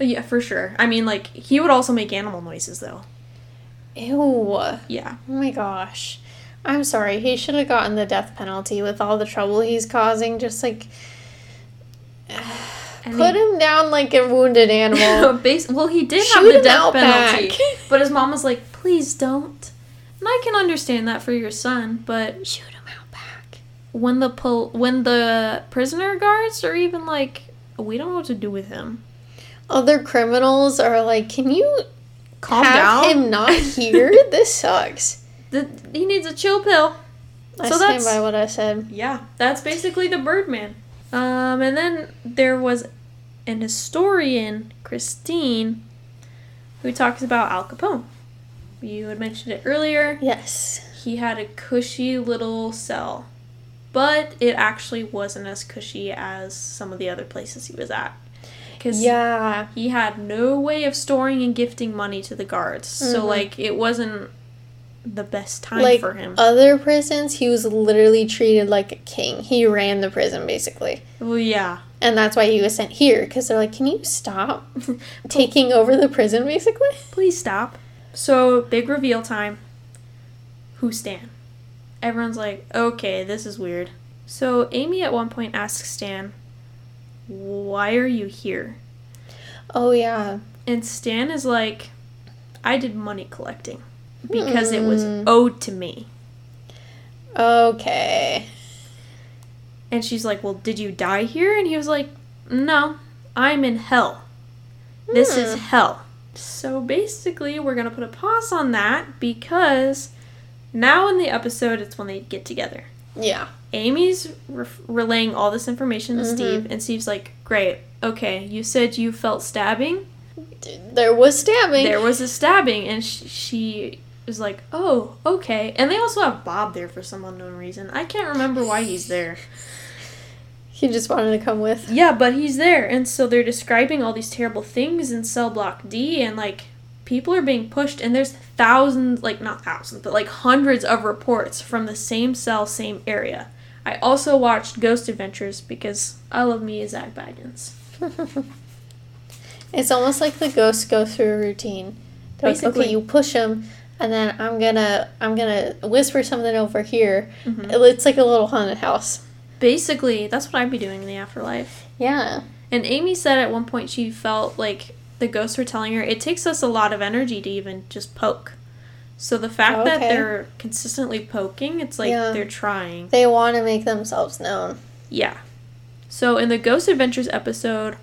Speaker 2: Oh, yeah, for sure. I mean, like, he would also make animal noises, though.
Speaker 1: Ew.
Speaker 2: Yeah.
Speaker 1: Oh my gosh. I'm sorry. He should have gotten the death penalty with all the trouble he's causing. Just like
Speaker 2: And
Speaker 1: put
Speaker 2: he-
Speaker 1: him down like a wounded animal.
Speaker 2: Well, he did
Speaker 1: Shoot
Speaker 2: have the death penalty,
Speaker 1: back.
Speaker 2: but his mom was like, "Please don't." And I can understand that for your son, but
Speaker 1: Shoot him out back.
Speaker 2: when the pol- when the prisoner guards are even like, "We don't know what to do with him,"
Speaker 1: Other criminals are like, can you
Speaker 2: calm
Speaker 1: have
Speaker 2: down.
Speaker 1: him not here? this sucks.
Speaker 2: The- he needs a chill pill.
Speaker 1: I
Speaker 2: So
Speaker 1: stand
Speaker 2: that's-
Speaker 1: by what I said.
Speaker 2: Yeah, that's basically the Birdman. Um, and then there was an historian, Christine, who talks about Al Capone. You had mentioned it earlier.
Speaker 1: Yes.
Speaker 2: He had a cushy little cell, but it actually wasn't as cushy as some of the other places he was at. Because
Speaker 1: Yeah.
Speaker 2: he had no way of storing and gifting money to the guards. So,
Speaker 1: Mhm.
Speaker 2: like, it wasn't the best time
Speaker 1: like
Speaker 2: for him.
Speaker 1: other prisons, he was literally treated like a king. He ran the prison basically.
Speaker 2: well, yeah.
Speaker 1: And that's why he was sent here because they're like, can you stop taking over the prison basically?
Speaker 2: Please stop. So, big reveal time. Who's Stan? Everyone's like, okay, this is weird. So, Amy at one point asks Stan, why are you here?
Speaker 1: Oh, yeah.
Speaker 2: And Stan is like, I did money collecting because it was
Speaker 1: Hmm.
Speaker 2: owed to me.
Speaker 1: Okay.
Speaker 2: And she's like, Well, did you die here? And he was like, No, I'm in hell. This is
Speaker 1: Hmm.
Speaker 2: hell. So basically, we're going to put a pause on that because now in the episode, it's when they get together.
Speaker 1: Yeah.
Speaker 2: Amy's re- relaying all this information to
Speaker 1: Mhm.
Speaker 2: Steve, and Steve's like, Great, okay, you said you felt stabbing.
Speaker 1: There was stabbing.
Speaker 2: There was a stabbing, and sh- she was like, Oh, okay. And they also have Bob there for some unknown reason. I can't remember why he's there.
Speaker 1: He just wanted to come with.
Speaker 2: Yeah, but he's there, and so they're describing all these terrible things in cell block D, and like people are being pushed, and there's thousands, like not thousands, but like hundreds of reports from the same cell, same area. I also watched Ghost Adventures because I love me Zak Bagans.
Speaker 1: It's almost like the ghosts go through a routine. They're like,
Speaker 2: Basically.
Speaker 1: okay, you push them, and then I'm gonna I'm gonna whisper something over here.
Speaker 2: Mhm.
Speaker 1: It's like a little haunted house.
Speaker 2: Basically, that's what I'd be doing in the afterlife.
Speaker 1: Yeah.
Speaker 2: And Amy said at one point she felt like the ghosts were telling her it takes us a lot of energy to even just poke. So the fact that they're consistently poking, it's like
Speaker 1: Yeah.
Speaker 2: they're trying.
Speaker 1: They want to make themselves known.
Speaker 2: Yeah. So in the Ghost Adventures episode,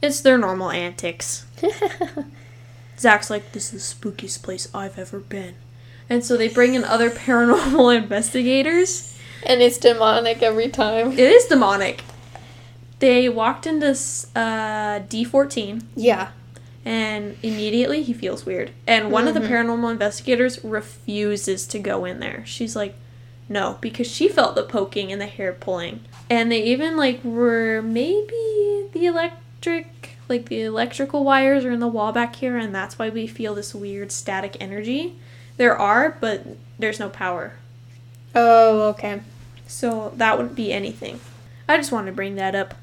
Speaker 2: it's their normal antics. Zak's like, this is the spookiest place I've ever been. And so they bring in other paranormal investigators.
Speaker 1: and it's demonic every time.
Speaker 2: It is demonic. They walked into uh, D14,
Speaker 1: Yeah.
Speaker 2: And immediately he feels weird. And one of the
Speaker 1: Mhm.
Speaker 2: paranormal investigators refuses to go in there. She's like, no, because she felt the poking and the hair pulling. And they even like were maybe the electric, like the electrical wires are in the wall back here, and that's why we feel this weird static energy. There are, but there's no power.
Speaker 1: Oh, okay.
Speaker 2: So that wouldn't be anything. I just wanted to bring that up.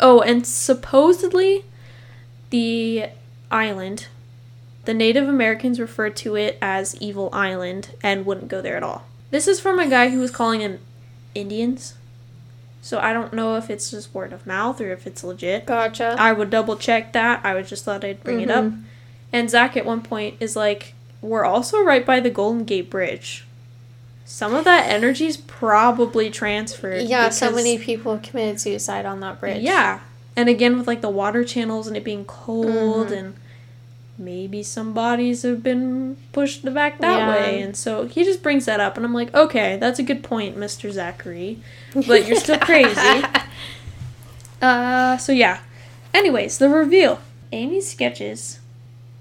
Speaker 2: Oh, and supposedly the island, the Native Americans referred to it as Evil Island and wouldn't go there at all. This is from a guy who was calling them Indians. So I don't know if it's just word of mouth or if it's legit.
Speaker 1: Gotcha.
Speaker 2: I would double check that. I would just thought I'd bring it up.
Speaker 1: Mhm.
Speaker 2: And Zak at one point is like, We're also right by the Golden Gate Bridge. Some of that energy's probably transferred.
Speaker 1: yeah, so many people committed suicide on that bridge.
Speaker 2: Yeah. And again with like the water channels and it being cold
Speaker 1: Mhm.
Speaker 2: and maybe some bodies have been pushed back that
Speaker 1: Yeah.
Speaker 2: way. And so he just brings that up and I'm like, okay, that's a good point, Mr. Zachary. But you're still crazy. Uh so yeah. Anyways, the reveal. Amy's sketches,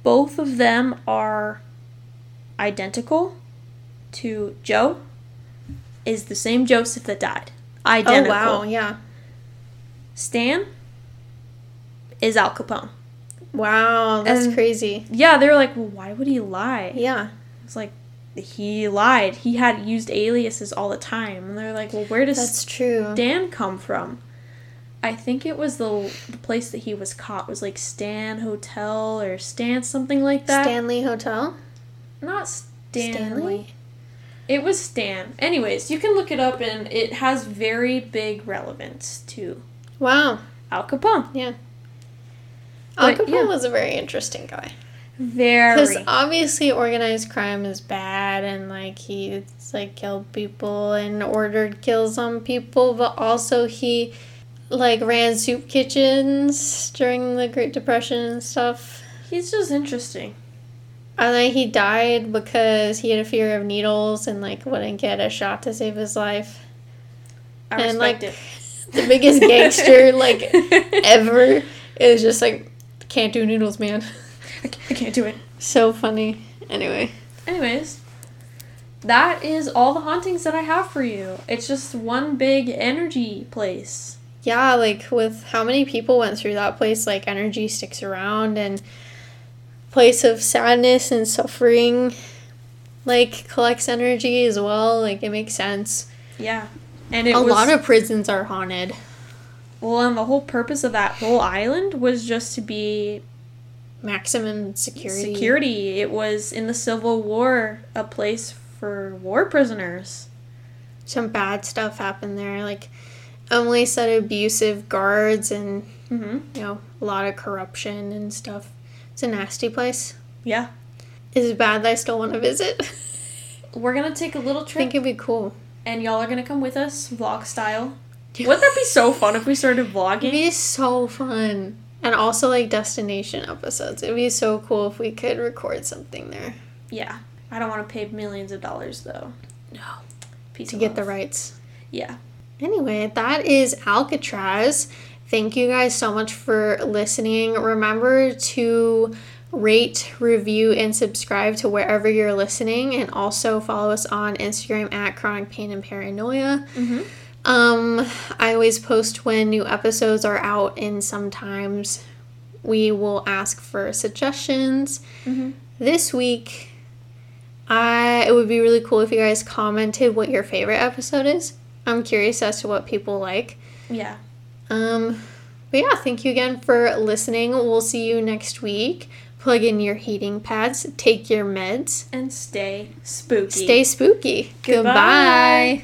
Speaker 2: both of them are identical to Joe is the same Joseph that died.
Speaker 1: oh
Speaker 2: Identical.
Speaker 1: wow, yeah.
Speaker 2: Stan is Al Capone.
Speaker 1: Wow, that's
Speaker 2: And-
Speaker 1: crazy.
Speaker 2: Yeah, they were like, well, why would he lie?
Speaker 1: Yeah.
Speaker 2: It's like, he lied. He had used aliases all the time. And they're like, well, where does
Speaker 1: That's true.
Speaker 2: Dan come from? I think it was the, the place that he was caught was like Stan Hotel or Stan something like that.
Speaker 1: Stanley Hotel?
Speaker 2: Not Stanley.
Speaker 1: Stanley?
Speaker 2: It was Stan. Anyways, you can look it up and it has very big relevance to
Speaker 1: Wow.
Speaker 2: Al Capone.
Speaker 1: Yeah. Al Capone
Speaker 2: yeah.
Speaker 1: was a very interesting guy.
Speaker 2: Very.
Speaker 1: Because obviously organized crime is bad and like he's like killed people and ordered kills on people, but also he like ran soup kitchens during the Great Depression and stuff.
Speaker 2: He's just interesting.
Speaker 1: And then he died because he had a fear of needles and like wouldn't get a shot to save his life.
Speaker 2: I
Speaker 1: And,
Speaker 2: respect
Speaker 1: like,
Speaker 2: it.
Speaker 1: The biggest gangster like ever is just like can't do noodles, man.
Speaker 2: I can't, I can't do it.
Speaker 1: So funny. Anyway.
Speaker 2: Anyways, that is all the hauntings that I have for you. It's just one big energy place.
Speaker 1: Yeah, like with how many people went through that place, like energy sticks around and place of sadness and suffering like collects energy as well. Like it makes sense.
Speaker 2: Yeah. And it
Speaker 1: a
Speaker 2: was,
Speaker 1: lot of prisons are haunted.
Speaker 2: Well, and the whole purpose of that whole island was just to be
Speaker 1: Maximum security.
Speaker 2: security. It was in the Civil War a place for war prisoners.
Speaker 1: Some bad stuff happened there. Like Emily said abusive guards and
Speaker 2: Mm-hmm.
Speaker 1: you know, a lot of corruption and stuff. It's a nasty place.
Speaker 2: Yeah.
Speaker 1: Is it bad that I still want to visit?
Speaker 2: We're gonna take a little trip.
Speaker 1: I think it'd be cool.
Speaker 2: and y'all are gonna come with us, vlog style. Wouldn't that be so fun if we started vlogging?
Speaker 1: It'd be so fun. And also like destination episodes. It'd be so cool if we could record something there.
Speaker 2: Yeah. I don't want to pay millions of dollars though.
Speaker 1: No.
Speaker 2: Peace
Speaker 1: To get the rights.
Speaker 2: Yeah.
Speaker 1: Anyway, that is Alcatraz. Thank you guys so much for listening. Remember to rate, review, and subscribe to wherever you're listening, and also follow us on Instagram at Chronic Pain and Paranoia.
Speaker 2: Mm-hmm.
Speaker 1: Um, I always post when new episodes are out, and sometimes we will ask for suggestions.
Speaker 2: Mm-hmm.
Speaker 1: This week, I it would be really cool if you guys commented what your favorite episode is. I'm curious as to what people like.
Speaker 2: Yeah.
Speaker 1: Um, but yeah, thank you again for listening. We'll see you next week. Plug in your heating pads, take your meds,
Speaker 2: And stay spooky.
Speaker 1: stay spooky.
Speaker 2: Goodbye.
Speaker 1: Goodbye.